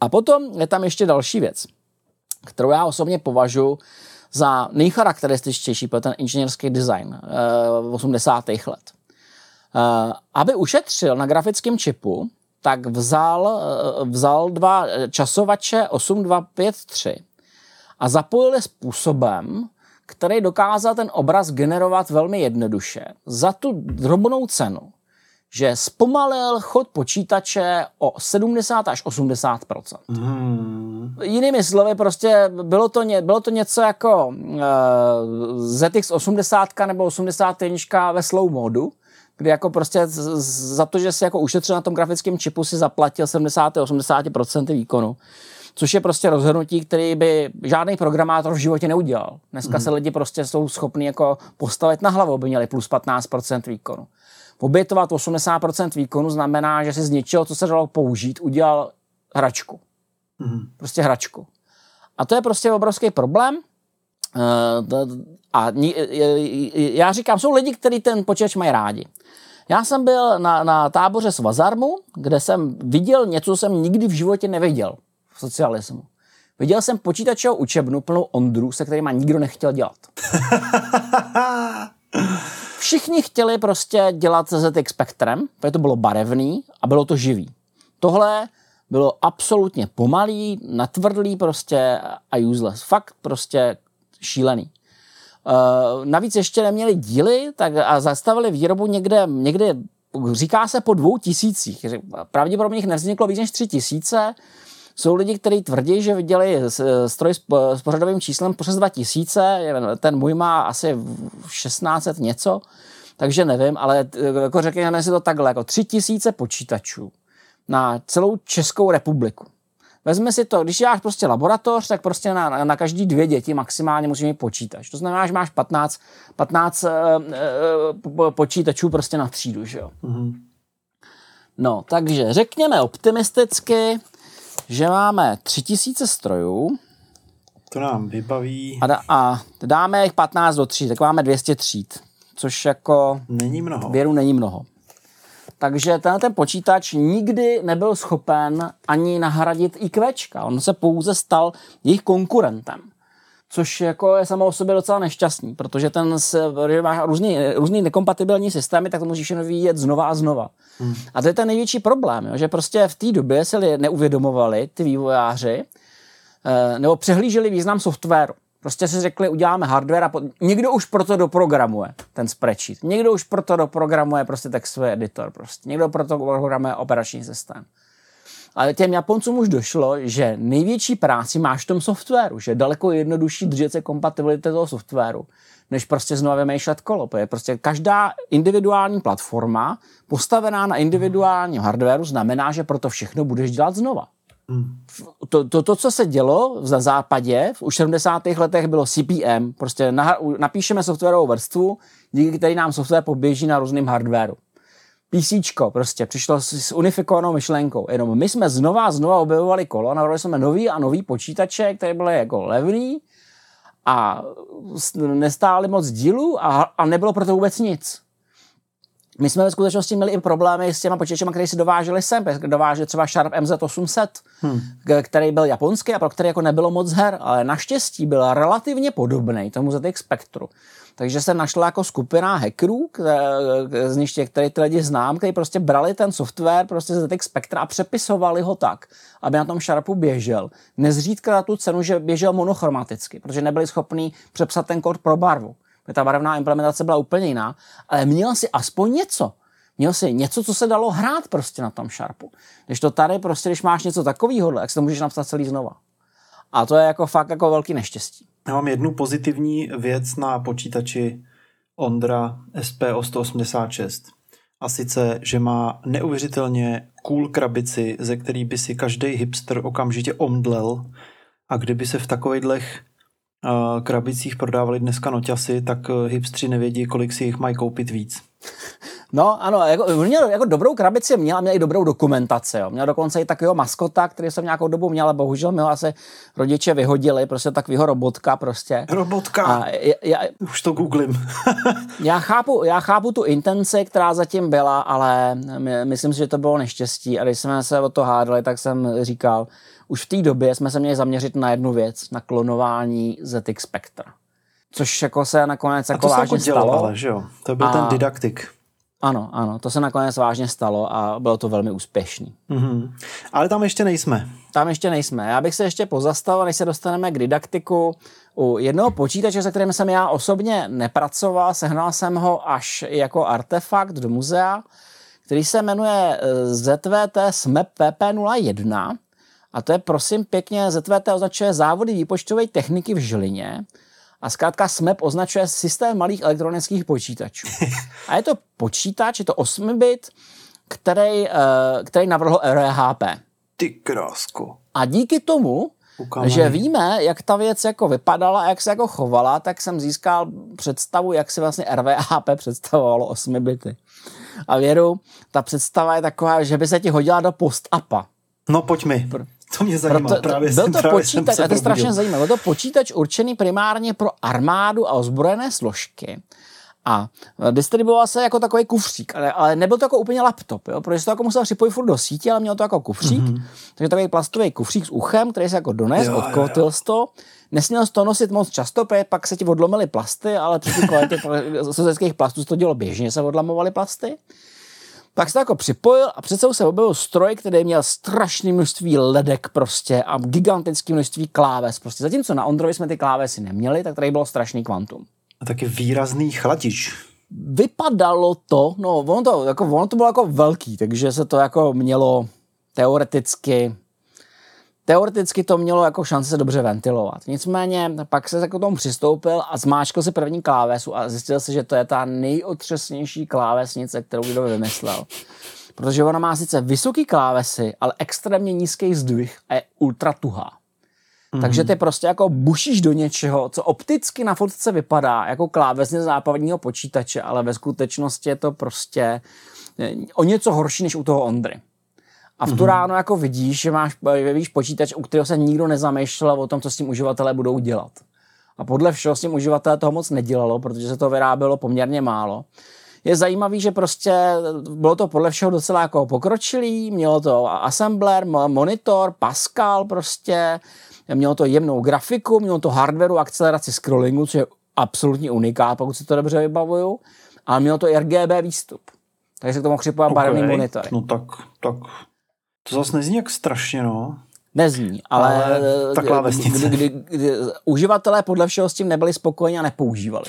A potom je tam ještě další věc, kterou já osobně považuji za nejcharakterističtější pro ten inženýrský design uh, v 80. let. Uh, aby ušetřil na grafickém čipu, tak vzal, uh, vzal dva časovače 8253 a zapojil je způsobem, který dokázal ten obraz generovat velmi jednoduše. Za tu drobnou cenu, že zpomalil chod počítače o 70 až 80 hmm. Jinými slovy, prostě bylo to, ně, bylo to něco jako uh, ZX 80 nebo 81 ve slow modu, kdy jako prostě za to, že si jako ušetřil na tom grafickém čipu, si zaplatil 70-80% výkonu což je prostě rozhodnutí, který by žádný programátor v životě neudělal. Dneska mm. se lidi prostě jsou schopni jako postavit na hlavu, aby měli plus 15% výkonu. Obětovat 80% výkonu znamená, že si z něčeho, co se dalo použít, udělal hračku. Mm. Prostě hračku. A to je prostě obrovský problém. Eh, a já říkám, jsou lidi, kteří ten počítač mají rádi. Já jsem byl na, na táboře Svazarmu, kde jsem viděl něco, co jsem nikdy v životě neviděl v socialismu. Viděl jsem počítačovou učebnu plnou ondru, se kterýma nikdo nechtěl dělat. Všichni chtěli prostě dělat se ZX Spectrem, protože to bylo barevný a bylo to živý. Tohle bylo absolutně pomalý, natvrdlý prostě a useless. Fakt prostě šílený. Uh, navíc ještě neměli díly tak a zastavili výrobu někde, někde, říká se po dvou tisících. Pravděpodobně jich nevzniklo víc než tři tisíce. Jsou lidi, kteří tvrdí, že viděli stroj s pořadovým číslem přes 2000, ten můj má asi 1600 něco, takže nevím, ale jako řekněme si to takhle, jako 3000 počítačů na celou Českou republiku. Vezme si to, když máš prostě laboratoř, tak prostě na, na každý dvě děti maximálně musíš mít počítač. To znamená, že máš 15, 15 uh, uh, počítačů prostě na třídu, že jo. Mm-hmm. No, takže řekněme optimisticky, že máme 3000 strojů. To nám vybaví. A, da, a dáme jich 15 do 3, tak máme 200 tříd, což jako... Není mnoho. Věru není mnoho. Takže ten, ten počítač nikdy nebyl schopen ani nahradit IQčka. On se pouze stal jejich konkurentem což jako je samo o sobě docela nešťastný, protože ten se, má různý, různý nekompatibilní systémy, tak to musíš jenom vyvíjet znova a znova. Hmm. A to je ten největší problém, jo, že prostě v té době se neuvědomovali ty vývojáři, eh, nebo přehlíželi význam softwaru. Prostě si řekli, uděláme hardware a po... někdo už proto doprogramuje ten spreadsheet. Někdo už proto doprogramuje prostě textový editor. Prostě. Někdo proto doprogramuje operační systém. Ale těm Japoncům už došlo, že největší práci máš v tom softwaru, že je daleko jednodušší držet se kompatibility toho softwaru, než prostě znovu vymýšlet kolo. Protože prostě každá individuální platforma postavená na individuálním hardwareu znamená, že proto všechno budeš dělat znova. Hmm. To, to, to, co se dělo na západě, v už 70. letech bylo CPM, prostě napíšeme softwarovou vrstvu, díky který nám software poběží na různým hardwareu. PC prostě přišlo s, unifikovanou myšlenkou. Jenom my jsme znova a znova objevovali kolo, navrhli jsme nový a nový počítače, které byly jako levný a nestály moc dílu a, a nebylo pro to vůbec nic. My jsme ve skutečnosti měli i problémy s těma počítačemi, které si dováželi sem. Dováželi třeba Sharp MZ800, hmm. který byl japonský a pro který jako nebylo moc her, ale naštěstí byl relativně podobný tomu ZX Spectru. Takže se našla jako skupina hackerů, z nich které ty lidi znám, kteří prostě brali ten software prostě z ZX Spectra a přepisovali ho tak, aby na tom Sharpu běžel. Nezřídka na tu cenu, že běžel monochromaticky, protože nebyli schopní přepsat ten kód pro barvu. Ta barevná implementace byla úplně jiná, ale měl si aspoň něco. Měl si něco, co se dalo hrát prostě na tom Sharpu. Když to tady prostě, když máš něco takového, tak si to můžeš napsat celý znova. A to je jako fakt jako velký neštěstí. Já mám jednu pozitivní věc na počítači Ondra SPO 186. A sice, že má neuvěřitelně cool krabici, ze který by si každý hipster okamžitě omdlel. A kdyby se v takových uh, krabicích prodávali dneska noťasy, tak uh, hipstři nevědí, kolik si jich mají koupit víc. No ano, jako, měl jako dobrou krabici měl a měl i dobrou dokumentaci. Jo. Měl dokonce i takového maskota, který jsem nějakou dobu měl, ale bohužel mi ho asi rodiče vyhodili, prostě takového robotka prostě. Robotka? A já, Už to googlím. já, chápu, já chápu tu intenci, která zatím byla, ale my, myslím si, že to bylo neštěstí a když jsme se o to hádali, tak jsem říkal, už v té době jsme se měli zaměřit na jednu věc, na klonování ZX Spectra. Což jako se nakonec jako vážně jako dělal, stalo. Ale, že jo? To byl a... ten didaktik. Ano, ano, to se nakonec vážně stalo a bylo to velmi úspěšný. Mm-hmm. Ale tam ještě nejsme. Tam ještě nejsme. Já bych se ještě pozastavil, než se dostaneme k didaktiku. U jednoho počítače, se kterým jsem já osobně nepracoval, sehnal jsem ho až jako artefakt do muzea, který se jmenuje ZVT SMEP PP01. A to je prosím pěkně, ZVT označuje závody výpočtové techniky v Žilině a zkrátka SMEP označuje systém malých elektronických počítačů. A je to počítač, je to 8-bit, který, uh, který navrhl RHP. Ty krásko. A díky tomu, Ukámaný. že víme, jak ta věc jako vypadala a jak se jako chovala, tak jsem získal představu, jak si vlastně RVHP představovalo 8 bity. A věru, ta představa je taková, že by se ti hodila do post-apa. No pojď mi. To mě zajímá. Proto, právě byl jsem, to právě počítač, a to je strašně zajímavé, byl to počítač určený primárně pro armádu a ozbrojené složky. A distribuoval se jako takový kufřík, ale, ale nebyl to jako úplně laptop, jo, protože se to jako musel připojit furt do sítě, ale měl to jako kufřík, mm-hmm. takže takový plastový kufřík s uchem, který se jako dones, odkotil to. Nesměl to nosit moc často, pak se ti odlomily plasty, ale při kvalitě sovětských plastů se to dělo běžně, se odlamovaly plasty. Tak se to jako připojil a přece se objevil stroj, který měl strašné množství ledek prostě a gigantické množství kláves. Prostě zatímco na Ondrovi jsme ty klávesy neměli, tak tady bylo strašný kvantum. A taky výrazný chladič. Vypadalo to, no ono to, jako, ono to bylo jako velký, takže se to jako mělo teoreticky Teoreticky to mělo jako šanci se dobře ventilovat. Nicméně pak se k tomu přistoupil a zmáčkl si první klávesu a zjistil si, že to je ta nejotřesnější klávesnice, kterou kdo vymyslel. Protože ona má sice vysoký klávesy, ale extrémně nízký zdvih a je ultra tuhá. Mm-hmm. Takže ty prostě jako bušíš do něčeho, co opticky na fotce vypadá jako klávesně západního počítače, ale ve skutečnosti je to prostě eh, o něco horší než u toho Ondry. A v tu mm-hmm. ráno jako vidíš, že máš víš, počítač, u kterého se nikdo nezamýšlel o tom, co s tím uživatelé budou dělat. A podle všeho s tím uživatelé toho moc nedělalo, protože se to vyrábělo poměrně málo. Je zajímavý, že prostě bylo to podle všeho docela jako pokročilý, mělo to assembler, monitor, Pascal prostě, mělo to jemnou grafiku, mělo to hardwareu, akceleraci scrollingu, což je absolutní unikát, pokud si to dobře vybavuju, ale mělo to RGB výstup. Takže se k tomu připojil okay. barevný monitor. No tak, tak to zase nezní jak strašně, no. Nezní, ale, ale ta klávesnice. Kdy, kdy, kdy, uživatelé podle všeho s tím nebyli spokojeni a nepoužívali.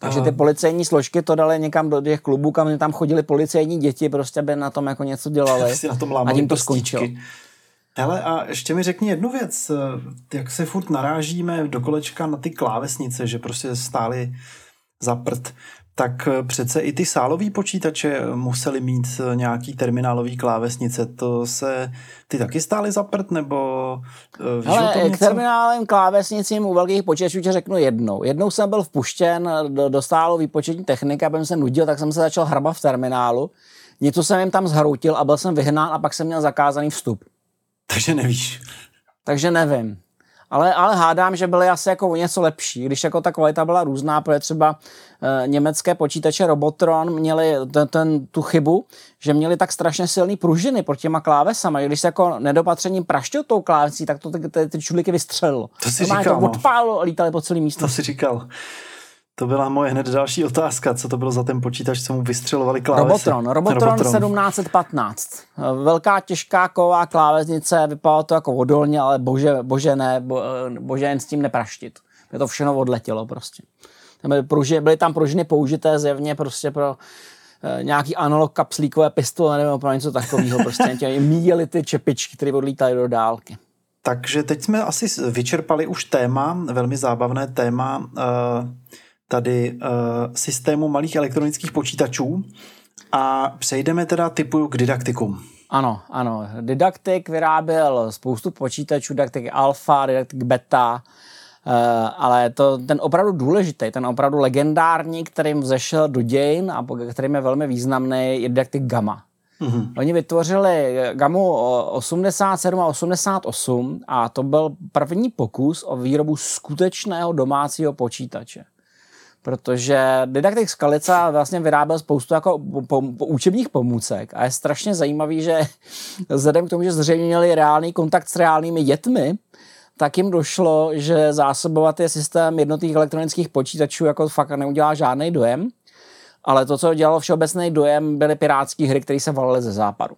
Takže ty policejní složky to dali někam do těch klubů, kam tam chodili policejní děti, prostě by na tom jako něco dělali. na tom a tím to skončilo. Hele, a ještě mi řekni jednu věc. Jak se furt narážíme do kolečka na ty klávesnice, že prostě stály za prd tak eh, přece i ty sálové počítače museli mít eh, nějaký terminálový klávesnice. To se, ty taky stály za prd, nebo eh, víš Ale k něco? terminálem klávesnicím u velkých počítačů tě řeknu jednou. Jednou jsem byl vpuštěn do, do stálové výpočetní techniky, abych se nudil, tak jsem se začal hrabat v terminálu. Něco jsem jim tam zhroutil a byl jsem vyhnán a pak jsem měl zakázaný vstup. Takže nevíš. Takže nevím ale, ale hádám, že byly asi jako o něco lepší, když jako ta kvalita byla různá, protože třeba e, německé počítače Robotron měli ten, ten, tu chybu, že měli tak strašně silný pružiny pod těma klávesama, že když se jako nedopatřením praštil tou klávesí, tak to ty, ty, ty čudliky vystřelilo. To si říkal, to no. odpálilo a lítali po celý místo. To si říkal. To byla moje hned další otázka. Co to bylo za ten počítač, co mu vystřelovali klávesy? Robotron. Robotron, Robotron 1715. Velká těžká ková klávesnice, vypadalo to jako odolně, ale bože, bože ne, bo, bože jen s tím nepraštit. Je to všechno odletělo prostě. Byly, pruži, byly tam pružiny použité zjevně prostě pro eh, nějaký analog kapslíkové pistole nebo pro něco takového. Prostě tě míjeli ty čepičky, které odlítaly do dálky. Takže teď jsme asi vyčerpali už téma, velmi zábavné téma eh, tady systému malých elektronických počítačů a přejdeme teda typu k didaktikům. Ano, ano. Didaktik vyráběl spoustu počítačů, didaktik alfa, didaktik beta, Uh, ale to, ten opravdu důležitý, ten opravdu legendární, kterým vzešel do dějin a kterým je velmi významný, je didaktik Gamma. Mm-hmm. Oni vytvořili Gamu 87 a 88 a to byl první pokus o výrobu skutečného domácího počítače protože Didaktik Skalica vlastně vyráběl spoustu jako po, po, učebních pomůcek a je strašně zajímavý, že vzhledem k tomu, že zřejmě měli reálný kontakt s reálnými dětmi, tak jim došlo, že zásobovat je systém jednotných elektronických počítačů jako fakt neudělá žádný dojem, ale to, co dělalo všeobecný dojem, byly pirátské hry, které se valily ze západu.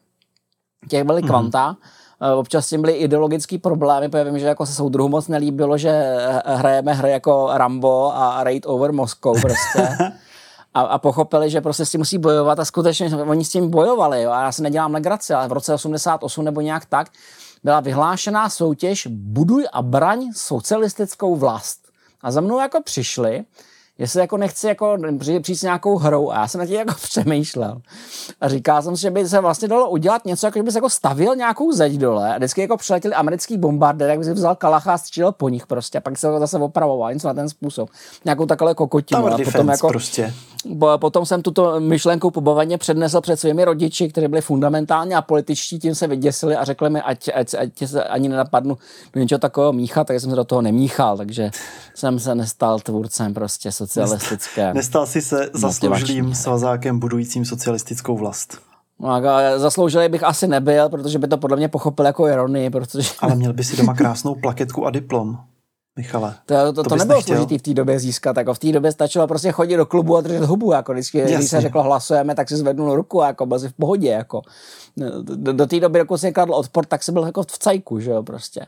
Těch byly mm-hmm. kvanta, Eh, občas s tím byly ideologické problémy, protože vím, že jako se soudruhu moc nelíbilo, že eh, hrajeme hry jako Rambo a Raid over Moscow prostě. a, a pochopili, že prostě s tím musí bojovat a skutečně oni s tím bojovali. Jo? A já si nedělám legraci, ale v roce 88 nebo nějak tak byla vyhlášená soutěž Buduj a braň socialistickou vlast. A za mnou jako přišli jestli jako nechci jako přijít s nějakou hrou a já jsem na tím jako přemýšlel. A říkal jsem si, že by se vlastně dalo udělat něco, jako by se jako stavil nějakou zeď dole a vždycky jako přiletěli americký bombardér, jak by si vzal kalacha a střílel po nich prostě a pak se to zase opravoval, něco na ten způsob. Nějakou takové kokotinu. a potom jako, prostě. Potom jsem tuto myšlenku pobavně přednesl před svými rodiči, kteří byli fundamentálně a političtí, tím se vyděsili a řekli mi, ať, ať, ať se ani nenapadnu do něčeho takového míchat, tak jsem se do toho nemíchal, takže jsem se nestal tvůrcem prostě socialistické. Nestal si se zasloužilým svazákem budujícím socialistickou vlast. No, zasloužilý bych asi nebyl, protože by to podle mě pochopil jako ironii, protože... Ale měl by si doma krásnou plaketku a diplom. Michale. To, to, to, to nebylo složitý v té době získat. Jako v té době stačilo prostě chodit do klubu a držet hubu. Jako když, když se řeklo hlasujeme, tak si zvednul ruku a jako byl v pohodě. Jako. Do, do té doby, dokud si kladl odpor, tak si byl jako v cajku, že jo, prostě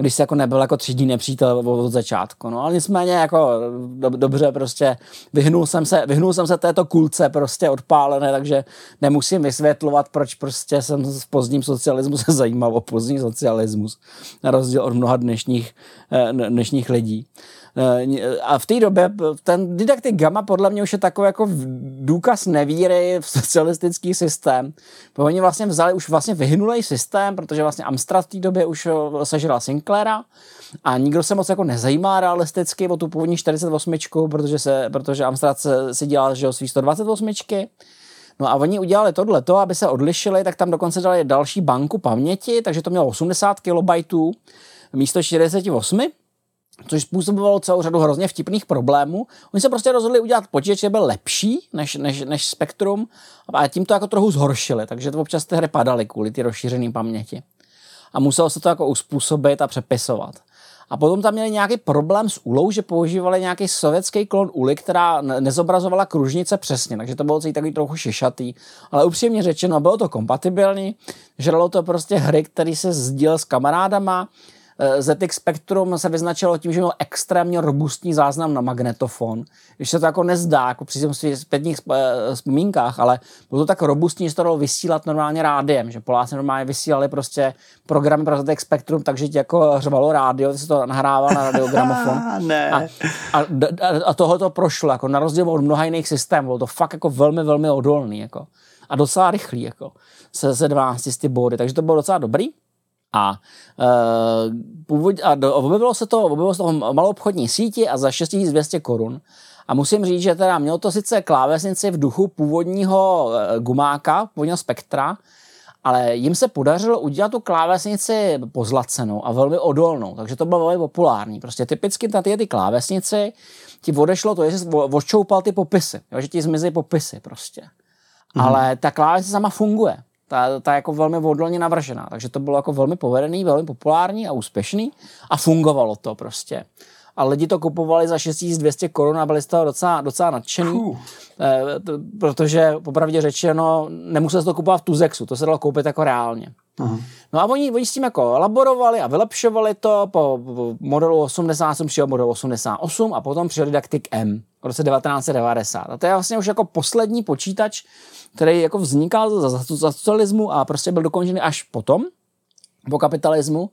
když se jako nebyl jako třídní nepřítel od začátku. No ale nicméně jako do, dobře prostě vyhnul jsem se, vyhnul jsem se této kulce prostě odpálené, takže nemusím vysvětlovat, proč prostě jsem v pozdním socialismu se zajímal o pozdní socialismus, na rozdíl od mnoha dnešních, eh, dnešních lidí. Eh, a v té době ten didaktik Gamma podle mě už je takový jako důkaz nevíry v socialistický systém. Oni vlastně vzali už vlastně vyhnulý systém, protože vlastně Amstrad v té době už eh, sežral Sinclaira a nikdo se moc jako nezajímá realisticky o tu původní 48, protože, se, protože Amstrad se, si dělal že svý 128. No a oni udělali tohle, aby se odlišili, tak tam dokonce dali další banku paměti, takže to mělo 80 KB místo 48 což způsobovalo celou řadu hrozně vtipných problémů. Oni se prostě rozhodli udělat počítač, byl lepší než, než, než Spectrum a tím to jako trochu zhoršili, takže to občas ty hry padaly kvůli ty rozšířené paměti. A muselo se to jako uspůsobit a přepisovat. A potom tam měli nějaký problém s úlou, že používali nějaký sovětský klon úly, která nezobrazovala kružnice přesně, takže to bylo celý takový trochu šišatý. Ale upřímně řečeno, bylo to kompatibilní, žralo to prostě hry, které se sdílel s kamarádama, ZX Spectrum se vyznačilo tím, že měl extrémně robustní záznam na magnetofon. Když se to jako nezdá, jako při svých zpětních eh, vzpomínkách, ale bylo to tak robustní, že to dalo vysílat normálně rádiem, že Poláci normálně vysílali prostě programy pro ZX Spectrum, takže ti jako řvalo rádio, ty se to nahrával na radiogramofon. ne. A, a, a, tohle to prošlo, jako na rozdíl od mnoha jiných systémů, bylo to fakt jako velmi, velmi odolný, jako. A docela rychlý, jako, se, se 12 ty body, takže to bylo docela dobrý. A, uh, původ, a do, objevilo se to, objevilo se to v maloobchodní síti a za 6200 korun. A musím říct, že teda mělo to sice klávesnici v duchu původního uh, gumáka, původního spektra, ale jim se podařilo udělat tu klávesnici pozlacenou a velmi odolnou, takže to bylo velmi populární. Prostě typicky na ty, ty klávesnici ti odešlo to, že jsi odčoupal ty popisy, jo, že ti zmizí popisy prostě. Mm. Ale ta klávesnice sama funguje ta, ta jako velmi odolně navržená. Takže to bylo jako velmi povedený, velmi populární a úspěšný a fungovalo to prostě. A lidi to kupovali za 6200 korun a byli z toho docela, docela nadšený, eh, protože popravdě řečeno nemusel se to kupovat v Tuzexu, to se dalo koupit jako reálně. Aha. No a oni, oni s tím jako laborovali a vylepšovali to po, po modelu 87 přijel model 88 a potom přijel Didactic M v roce 1990. A to je vlastně už jako poslední počítač, který jako vznikal za, za, za socialismu a prostě byl dokončený až potom, po kapitalismu.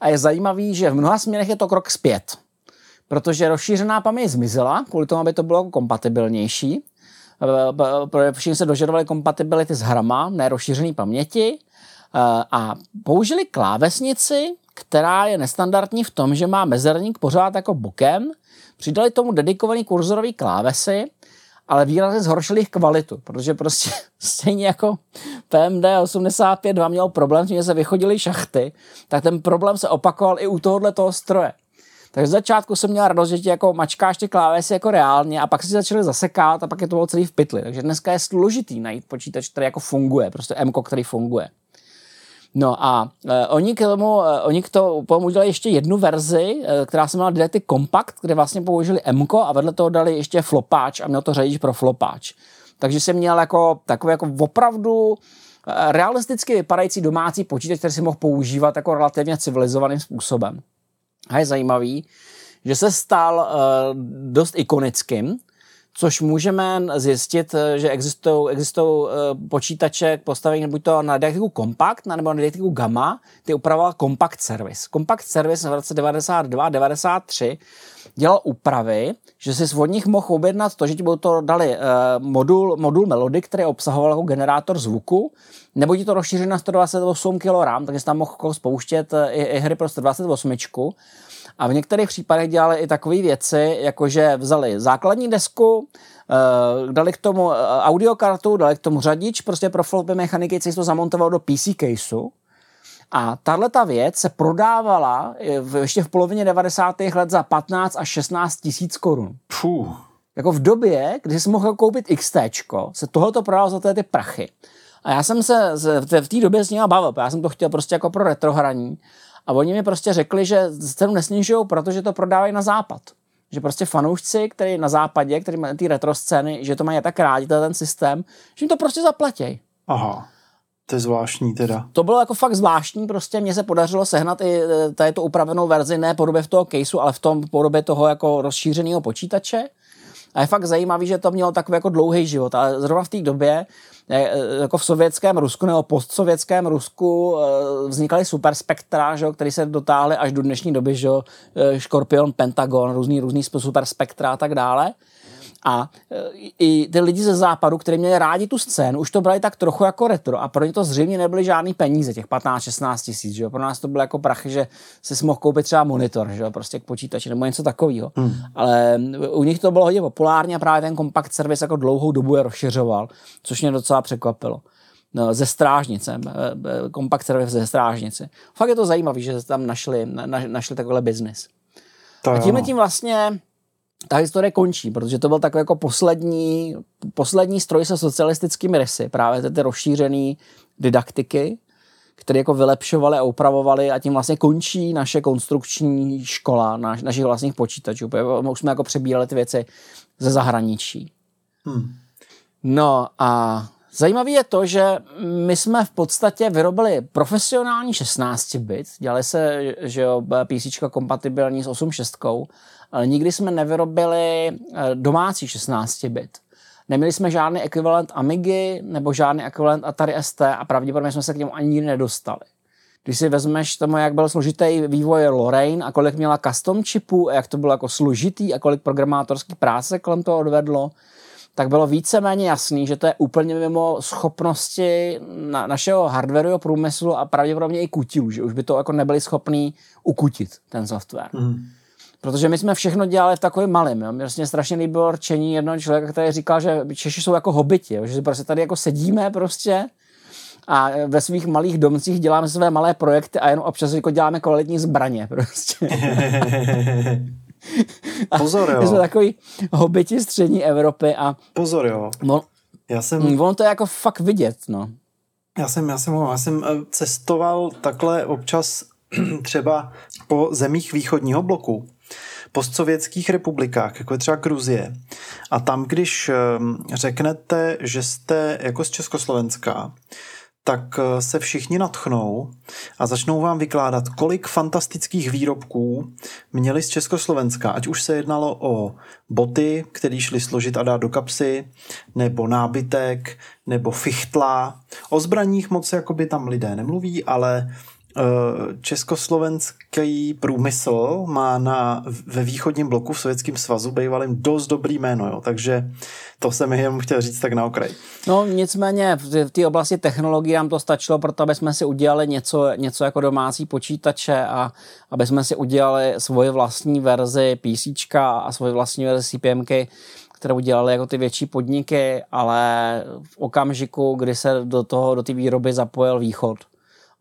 A je zajímavý, že v mnoha směrech je to krok zpět, protože rozšířená paměť zmizela, kvůli tomu, aby to bylo kompatibilnější. Všichni se dožadovali kompatibility s hrama, ne rozšířené paměti a použili klávesnici, která je nestandardní v tom, že má mezerník pořád jako bokem, přidali tomu dedikovaný kurzorový klávesy, ale výrazně zhoršili jejich kvalitu, protože prostě stejně jako PMD 85 měl problém, že se vychodily šachty, tak ten problém se opakoval i u tohohle toho stroje. Takže z začátku jsem měl radost, že ti jako mačkáš ty klávesy jako reálně a pak si začali zasekat a pak je to bylo celý v pytli. Takže dneska je složitý najít počítač, který jako funguje, prostě M, který funguje. No a uh, oni k tomu, uh, oni k tomu udělali ještě jednu verzi, uh, která se jmenovala Didactic Compact, kde vlastně použili M a vedle toho dali ještě flopáč a měl to řadič pro flopáč. Takže jsem měl jako takový jako opravdu realisticky vypadající domácí počítač, který si mohl používat jako relativně civilizovaným způsobem. A je zajímavý, že se stal uh, dost ikonickým, což můžeme zjistit, že existují, existují eh, počítače postavení buď to na didaktiku Compact nebo na didaktiku Gamma, ty upravoval Compact Service. Compact Service v roce 92-93 dělal úpravy, že si od nich mohl objednat to, že ti to dali uh, modul, modul Melody, který obsahoval jako generátor zvuku, nebo ti to rozšířili na 128 kg RAM, takže tam mohl spouštět eh, i, i hry pro 128 a v některých případech dělali i takové věci, jako že vzali základní desku, Uh, dali k tomu uh, audiokartu, dali k tomu řadič, prostě pro flopy mechaniky, co to zamontoval do PC caseu. A tahle ta věc se prodávala v, ještě v polovině 90. let za 15 až 16 tisíc korun. Jako v době, kdy jsi mohl koupit XT, se tohoto prodalo za ty prachy. A já jsem se v té době s ním bavil, já jsem to chtěl prostě jako pro retrohraní. A oni mi prostě řekli, že cenu nesnižují, protože to prodávají na západ. Že prostě fanoušci, který na západě, který mají ty retro scény, že to mají tak rádi, ten systém, že jim to prostě zaplatí. Aha. To je zvláštní teda. To bylo jako fakt zvláštní, prostě mně se podařilo sehnat i e, tady tu upravenou verzi, ne podobě v toho caseu, ale v tom podobě toho jako rozšířeného počítače. A je fakt zajímavý, že to mělo takový jako dlouhý život. Ale zrovna v té době E, jako v sovětském Rusku nebo postsovětském Rusku e, vznikaly superspektra, že, který se dotáhly až do dnešní doby, že, Škorpion, Pentagon, různý, různý superspektra a tak dále. A e, i ty lidi ze západu, kteří měli rádi tu scénu, už to brali tak trochu jako retro a pro ně to zřejmě nebyly žádný peníze, těch 15-16 tisíc. Že? Pro nás to bylo jako prachy, že si mohl koupit třeba monitor, že? prostě k počítači nebo něco takového. Hmm. Ale u nich to bylo hodně populární a právě ten kompakt servis jako dlouhou dobu je rozšiřoval, což mě docela překvapilo no, ze strážnice, kompakt servis ze strážnice. Fakt je to zajímavé, že tam našli, na, našli takovýhle biznis. a tím tím vlastně ta historie končí, protože to byl takový jako poslední, poslední stroj se socialistickými rysy, právě ty, ty rozšířené didaktiky, které jako vylepšovali a upravovali a tím vlastně končí naše konstrukční škola, naš, našich vlastních počítačů. Už jsme jako přebírali ty věci ze zahraničí. Hmm. No a Zajímavé je to, že my jsme v podstatě vyrobili profesionální 16 bit, dělali se, že jo, PC kompatibilní s 8.6, ale nikdy jsme nevyrobili eh, domácí 16 bit. Neměli jsme žádný ekvivalent Amigy nebo žádný ekvivalent Atari ST a pravděpodobně jsme se k němu ani nikdy nedostali. Když si vezmeš tomu, jak byl složitý vývoj Lorraine a kolik měla custom čipů a jak to bylo jako složitý a kolik programátorský práce kolem toho odvedlo, tak bylo víceméně jasný, že to je úplně mimo schopnosti na, našeho hardwareového průmyslu a pravděpodobně i kutilů, že už by to jako nebyli schopní ukutit ten software. Mm. Protože my jsme všechno dělali v takovém malém. Jo. Mě vlastně strašně líbilo rčení jednoho člověka, který říkal, že Češi jsou jako hobiti, jo. že si prostě tady jako sedíme prostě a ve svých malých domcích děláme své malé projekty a jenom občas jako děláme kvalitní zbraně prostě. Pozor, jo. My jsme takový hobiti střední Evropy a... Pozor, jo. On, já jsem... Mm, ono to je jako fakt vidět, no. Já jsem, já jsem, já jsem eh, cestoval takhle občas třeba po zemích východního bloku, postsovětských republikách, jako je třeba Gruzie. A tam, když ehm, řeknete, že jste jako z Československa, tak eh, se všichni natchnou a začnou vám vykládat, kolik fantastických výrobků měli z Československa, ať už se jednalo o boty, které šly složit a dát do kapsy, nebo nábytek, nebo fichtla. O zbraních moc jakoby tam lidé nemluví, ale československý průmysl má na, ve východním bloku v Sovětském svazu bývalým dost dobrý jméno, jo, takže to jsem jenom chtěl říct tak na okraj. No nicméně v té oblasti technologií nám to stačilo, proto aby jsme si udělali něco, něco jako domácí počítače a aby jsme si udělali svoje vlastní verzi PC a svoje vlastní verzi CPMky, kterou udělali jako ty větší podniky, ale v okamžiku, kdy se do toho, do té výroby zapojil východ,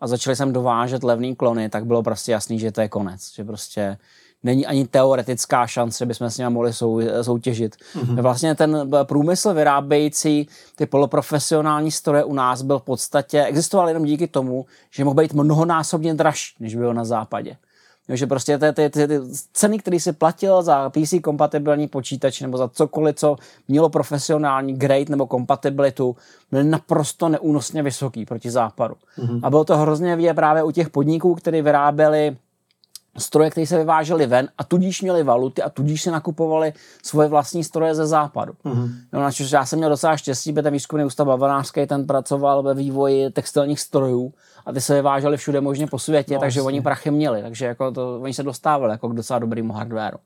a začali jsem dovážet levný klony, tak bylo prostě jasný, že to je konec. Že prostě není ani teoretická šance, že bychom s nimi mohli sou, soutěžit. Mm-hmm. Vlastně ten průmysl vyrábějící ty poloprofesionální stroje u nás byl v podstatě, existoval jenom díky tomu, že mohl být mnohonásobně dražší, než bylo na západě. Jo, že prostě ty, ty, ty, ty ceny, které si platil za PC kompatibilní počítač nebo za cokoliv, co mělo profesionální grade nebo kompatibilitu, byly naprosto neúnosně vysoký proti západu. Mm-hmm. A bylo to hrozně vidět právě u těch podniků, které vyráběly stroje, které se vyvážely ven a tudíž měli valuty a tudíž si nakupovali svoje vlastní stroje ze západu. Mm-hmm. No, na já jsem měl docela štěstí, protože ten výzkumný ústav bavanářský ten pracoval ve vývoji textilních strojů a ty se vyvážely všude možně po světě, no, takže oni prachy měli, takže jako to, oni se dostávali jako k docela dobrýmu hardwareu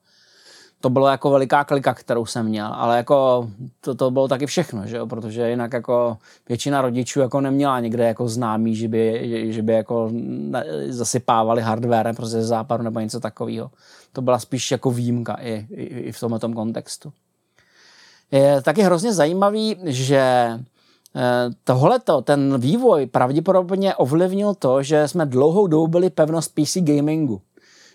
to bylo jako veliká klika, kterou jsem měl, ale jako to, to bylo taky všechno, že jo? protože jinak jako většina rodičů jako neměla někde jako známý, že by, že, že by jako zasypávali hardware prostě ze západu nebo něco takového. To byla spíš jako výjimka i, i, i v tomto kontextu. Je taky hrozně zajímavý, že tohleto, ten vývoj pravděpodobně ovlivnil to, že jsme dlouhou dobu byli pevnost PC gamingu.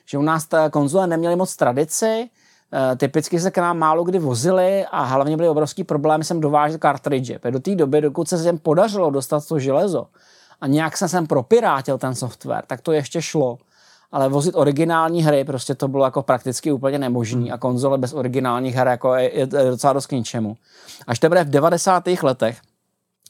Že u nás ta konzole neměly moc tradici, Eh, typicky se k nám málo kdy vozili a hlavně byly obrovský problémy sem dovážet cartridge. Do té doby, dokud se sem podařilo dostat to železo a nějak se sem propirátil ten software, tak to ještě šlo. Ale vozit originální hry, prostě to bylo jako prakticky úplně nemožné a konzole bez originálních her jako je, je docela dost k ničemu. Až teprve v 90. letech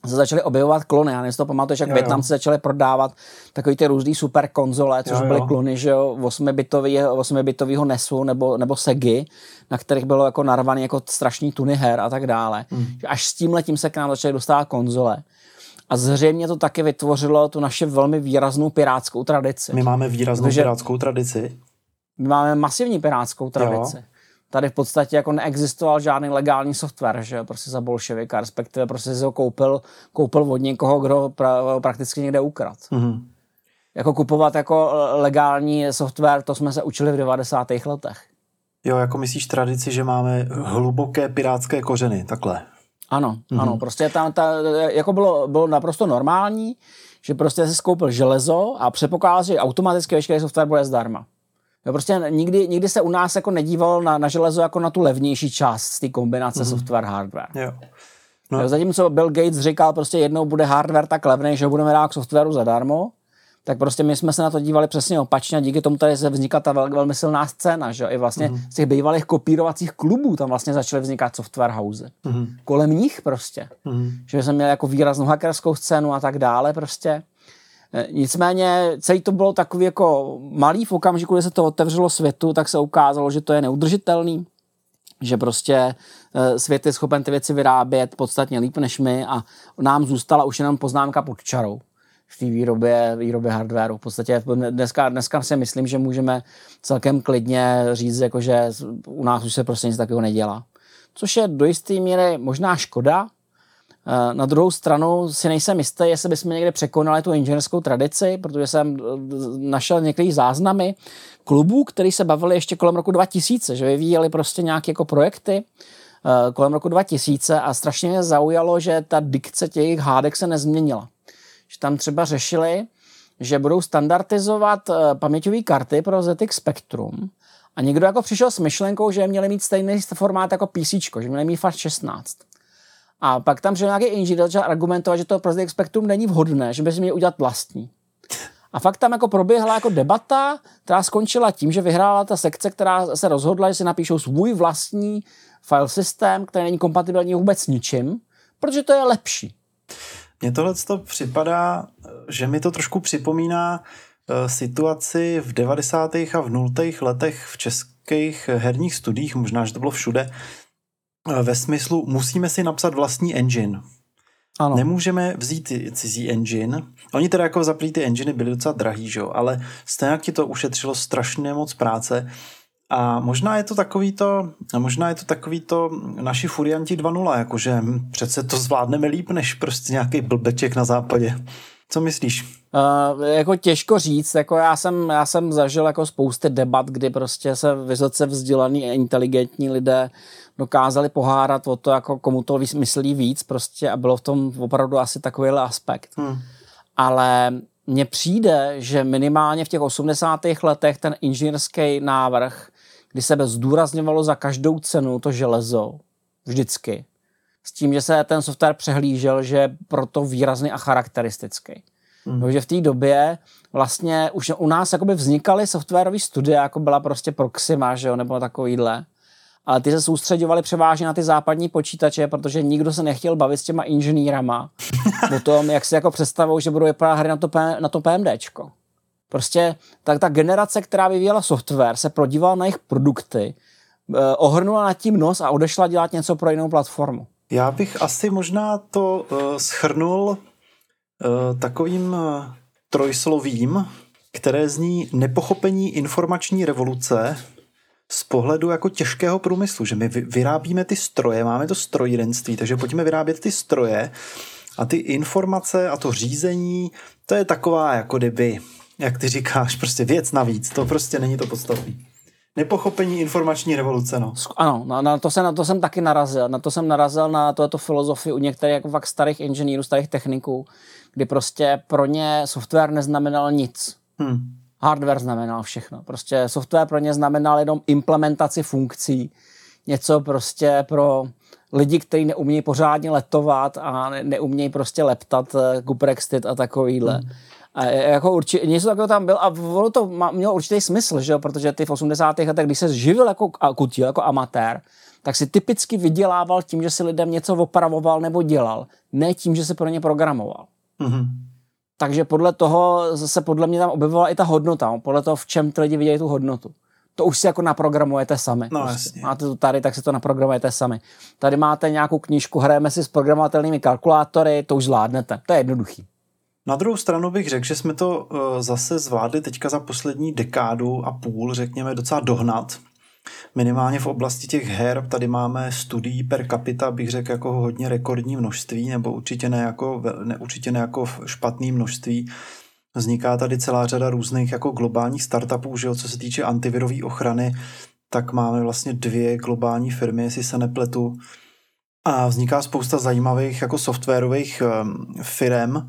se začaly objevovat klony. Já nevím, to pamatuješ, jak Větnamci začali prodávat takový ty různý super konzole, což jo, byly jo. klony, že jo, 8-bitového NESu nebo, nebo Segy, na kterých bylo jako narvaný jako strašný tuny her a tak dále. Hmm. Až s tím letím se k nám začaly dostávat konzole. A zřejmě to taky vytvořilo tu naše velmi výraznou pirátskou tradici. My máme výraznou Protože pirátskou tradici. My máme masivní pirátskou tradici. Jo tady v podstatě jako neexistoval žádný legální software, že prostě za bolševika, respektive prostě si ho koupil, koupil od někoho, kdo pra, prakticky někde ukrad. Mm-hmm. Jako kupovat jako legální software, to jsme se učili v 90. letech. Jo, jako myslíš tradici, že máme hluboké pirátské kořeny, takhle. Ano, mm-hmm. ano, prostě tam ta, jako bylo, bylo naprosto normální, že prostě si skoupil železo a předpokládal, že automaticky veškerý software bude zdarma. Prostě nikdy, nikdy se u nás jako nedíval na, na železo jako na tu levnější část z té kombinace mm-hmm. software-hardware. Jo. No. Jo, zatímco Bill Gates říkal, prostě jednou bude hardware tak levný, že ho budeme dát k softwaru zadarmo, tak prostě my jsme se na to dívali přesně opačně a díky tomu tady se vzniká ta vel, velmi silná scéna, že i vlastně mm-hmm. z těch bývalých kopírovacích klubů tam vlastně začaly vznikat software house. Mm-hmm. Kolem nich prostě. Mm-hmm. Že jsme měli jako výraznou hackerskou scénu a tak dále prostě. Eh, nicméně celý to bylo takový jako malý v okamžiku, kdy se to otevřelo světu, tak se ukázalo, že to je neudržitelný, že prostě eh, svět je schopen ty věci vyrábět podstatně líp než my a nám zůstala už jenom poznámka pod čarou v té výrobě, výrobě hardwareu. V podstatě dneska, dneska si myslím, že můžeme celkem klidně říct, jako že u nás už se prostě nic takového nedělá. Což je do jisté míry možná škoda, na druhou stranu si nejsem jistý, jestli bychom někde překonali tu inženýrskou tradici, protože jsem eh, našel některé záznamy klubů, které se bavili ještě kolem roku 2000, že vyvíjeli prostě nějaké jako projekty eh, kolem roku 2000 a strašně mě zaujalo, že ta dikce těch hádek se nezměnila. Že tam třeba řešili, že budou standardizovat paměťové karty pro ZX Spectrum a někdo jako přišel s myšlenkou, že měli mít stejný formát jako PC, že měli mít FAT16. A pak tam přišel nějaký inženýr, začal argumentovat, že to pro ZX Spectrum není vhodné, že by si měl udělat vlastní. A fakt tam jako proběhla jako debata, která skončila tím, že vyhrála ta sekce, která se rozhodla, že si napíšou svůj vlastní file systém, který není kompatibilní vůbec ničím, protože to je lepší. Mně tohle to připadá, že mi to trošku připomíná eh, situaci v 90. a v 0. letech v českých herních studiích, možná, že to bylo všude, ve smyslu musíme si napsat vlastní engine. Ano. Nemůžeme vzít cizí engine. Oni teda jako zaplý ty enginy byly docela drahý, že jo? ale stejně ti to ušetřilo strašně moc práce a možná je to takový to, možná je to takový to naši furianti 2.0, jakože přece to zvládneme líp, než prostě nějaký blbeček na západě. Co myslíš? Uh, jako těžko říct, jako já jsem, já jsem zažil jako spousty debat, kdy prostě se vysoce vzdělaný a inteligentní lidé dokázali pohárat o to, jako komu to myslí víc prostě a bylo v tom opravdu asi takovýhle aspekt. Hmm. Ale mně přijde, že minimálně v těch 80. letech ten inženýrský návrh kdy se zdůrazňovalo za každou cenu to železo. Vždycky. S tím, že se ten software přehlížel, že je proto výrazný a charakteristický. Mm. Takže v té době vlastně už u nás jakoby vznikaly softwarové studie, jako byla prostě Proxima, že jo, nebo takovýhle. Ale ty se soustředovali převážně na ty západní počítače, protože nikdo se nechtěl bavit s těma inženýrama o tom, jak si jako představují, že budou vypadat hry na to, na to PMDčko. Prostě tak ta generace, která vyvíjela software, se prodívala na jejich produkty, eh, ohrnula nad tím nos a odešla dělat něco pro jinou platformu. Já bych asi možná to uh, schrnul uh, takovým uh, trojslovím, které zní nepochopení informační revoluce z pohledu jako těžkého průmyslu, že my vyrábíme ty stroje, máme to strojírenství, takže pojďme vyrábět ty stroje a ty informace a to řízení, to je taková jako kdyby jak ty říkáš, prostě věc navíc, to prostě není to podstatné. Nepochopení informační revoluce, no. Ano, na, na, to jsem, na to jsem taky narazil. Na to jsem narazil na tohoto filozofii u některých jako fakt starých inženýrů, starých techniků, kdy prostě pro ně software neznamenal nic. Hmm. Hardware znamenal všechno. Prostě software pro ně znamenal jenom implementaci funkcí. Něco prostě pro lidi, kteří neumějí pořádně letovat a neumějí prostě leptat Kuprextit a takovýhle. Hmm a jako určitě, něco takového tam byl a ono to má, mělo určitý smysl, že jo? protože ty v 80. letech, když se živil jako kutil, jako amatér, tak si typicky vydělával tím, že si lidem něco opravoval nebo dělal, ne tím, že se pro ně programoval. Mm-hmm. Takže podle toho se podle mě tam objevovala i ta hodnota, podle toho, v čem ty lidi vidějí tu hodnotu. To už si jako naprogramujete sami. No, prostě. Máte to tady, tak si to naprogramujete sami. Tady máte nějakou knížku, hrajeme si s programovatelnými kalkulátory, to už zvládnete. To je jednoduchý. Na druhou stranu bych řekl, že jsme to eh, zase zvládli teďka za poslední dekádu a půl, řekněme, docela dohnat. Minimálně v oblasti těch her, tady máme studií per capita, bych řekl, jako hodně rekordní množství, nebo určitě ne jako, ne, určitě ne jako špatný množství. Vzniká tady celá řada různých jako globálních startupů, že jo, co se týče antivirové ochrany, tak máme vlastně dvě globální firmy, jestli se nepletu, a vzniká spousta zajímavých jako softwarových um, firm,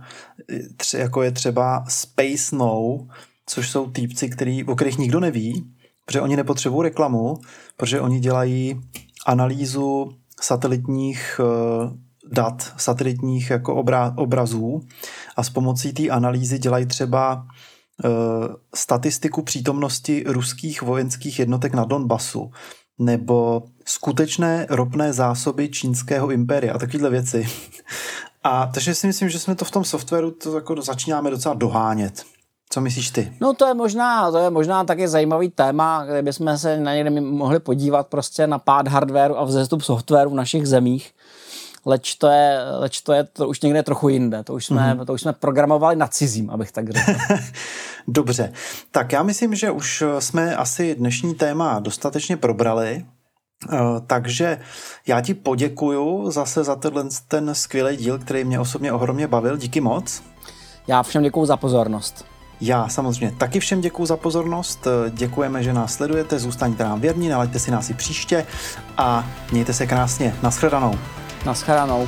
tři, jako je třeba Space No, což jsou týpci, který, o kterých nikdo neví, protože oni nepotřebují reklamu, protože oni dělají analýzu satelitních uh, dat, satelitních jako obra, obrazů a s pomocí té analýzy dělají třeba uh, statistiku přítomnosti ruských vojenských jednotek na Donbasu nebo skutečné ropné zásoby čínského impéria a takovéhle věci. A takže si myslím, že jsme to v tom softwaru to jako začínáme docela dohánět. Co myslíš ty? No to je možná, to je možná taky zajímavý téma, kde bychom se na někde mohli podívat prostě na pád hardwareu a vzestup softwaru v našich zemích. Leč to je, leč to je to už někde trochu jinde. To už jsme, mm-hmm. to už jsme programovali na cizím, abych tak řekl. Dobře. Tak já myslím, že už jsme asi dnešní téma dostatečně probrali. Eh, takže já ti poděkuju zase za tenhle ten skvělý díl, který mě osobně ohromně bavil. Díky moc. Já všem děkuju za pozornost. Já samozřejmě taky všem děkuju za pozornost, děkujeme, že nás sledujete, zůstaňte nám věrní, nalaďte si nás i příště a mějte se krásně. Naschledanou. Naschledanou.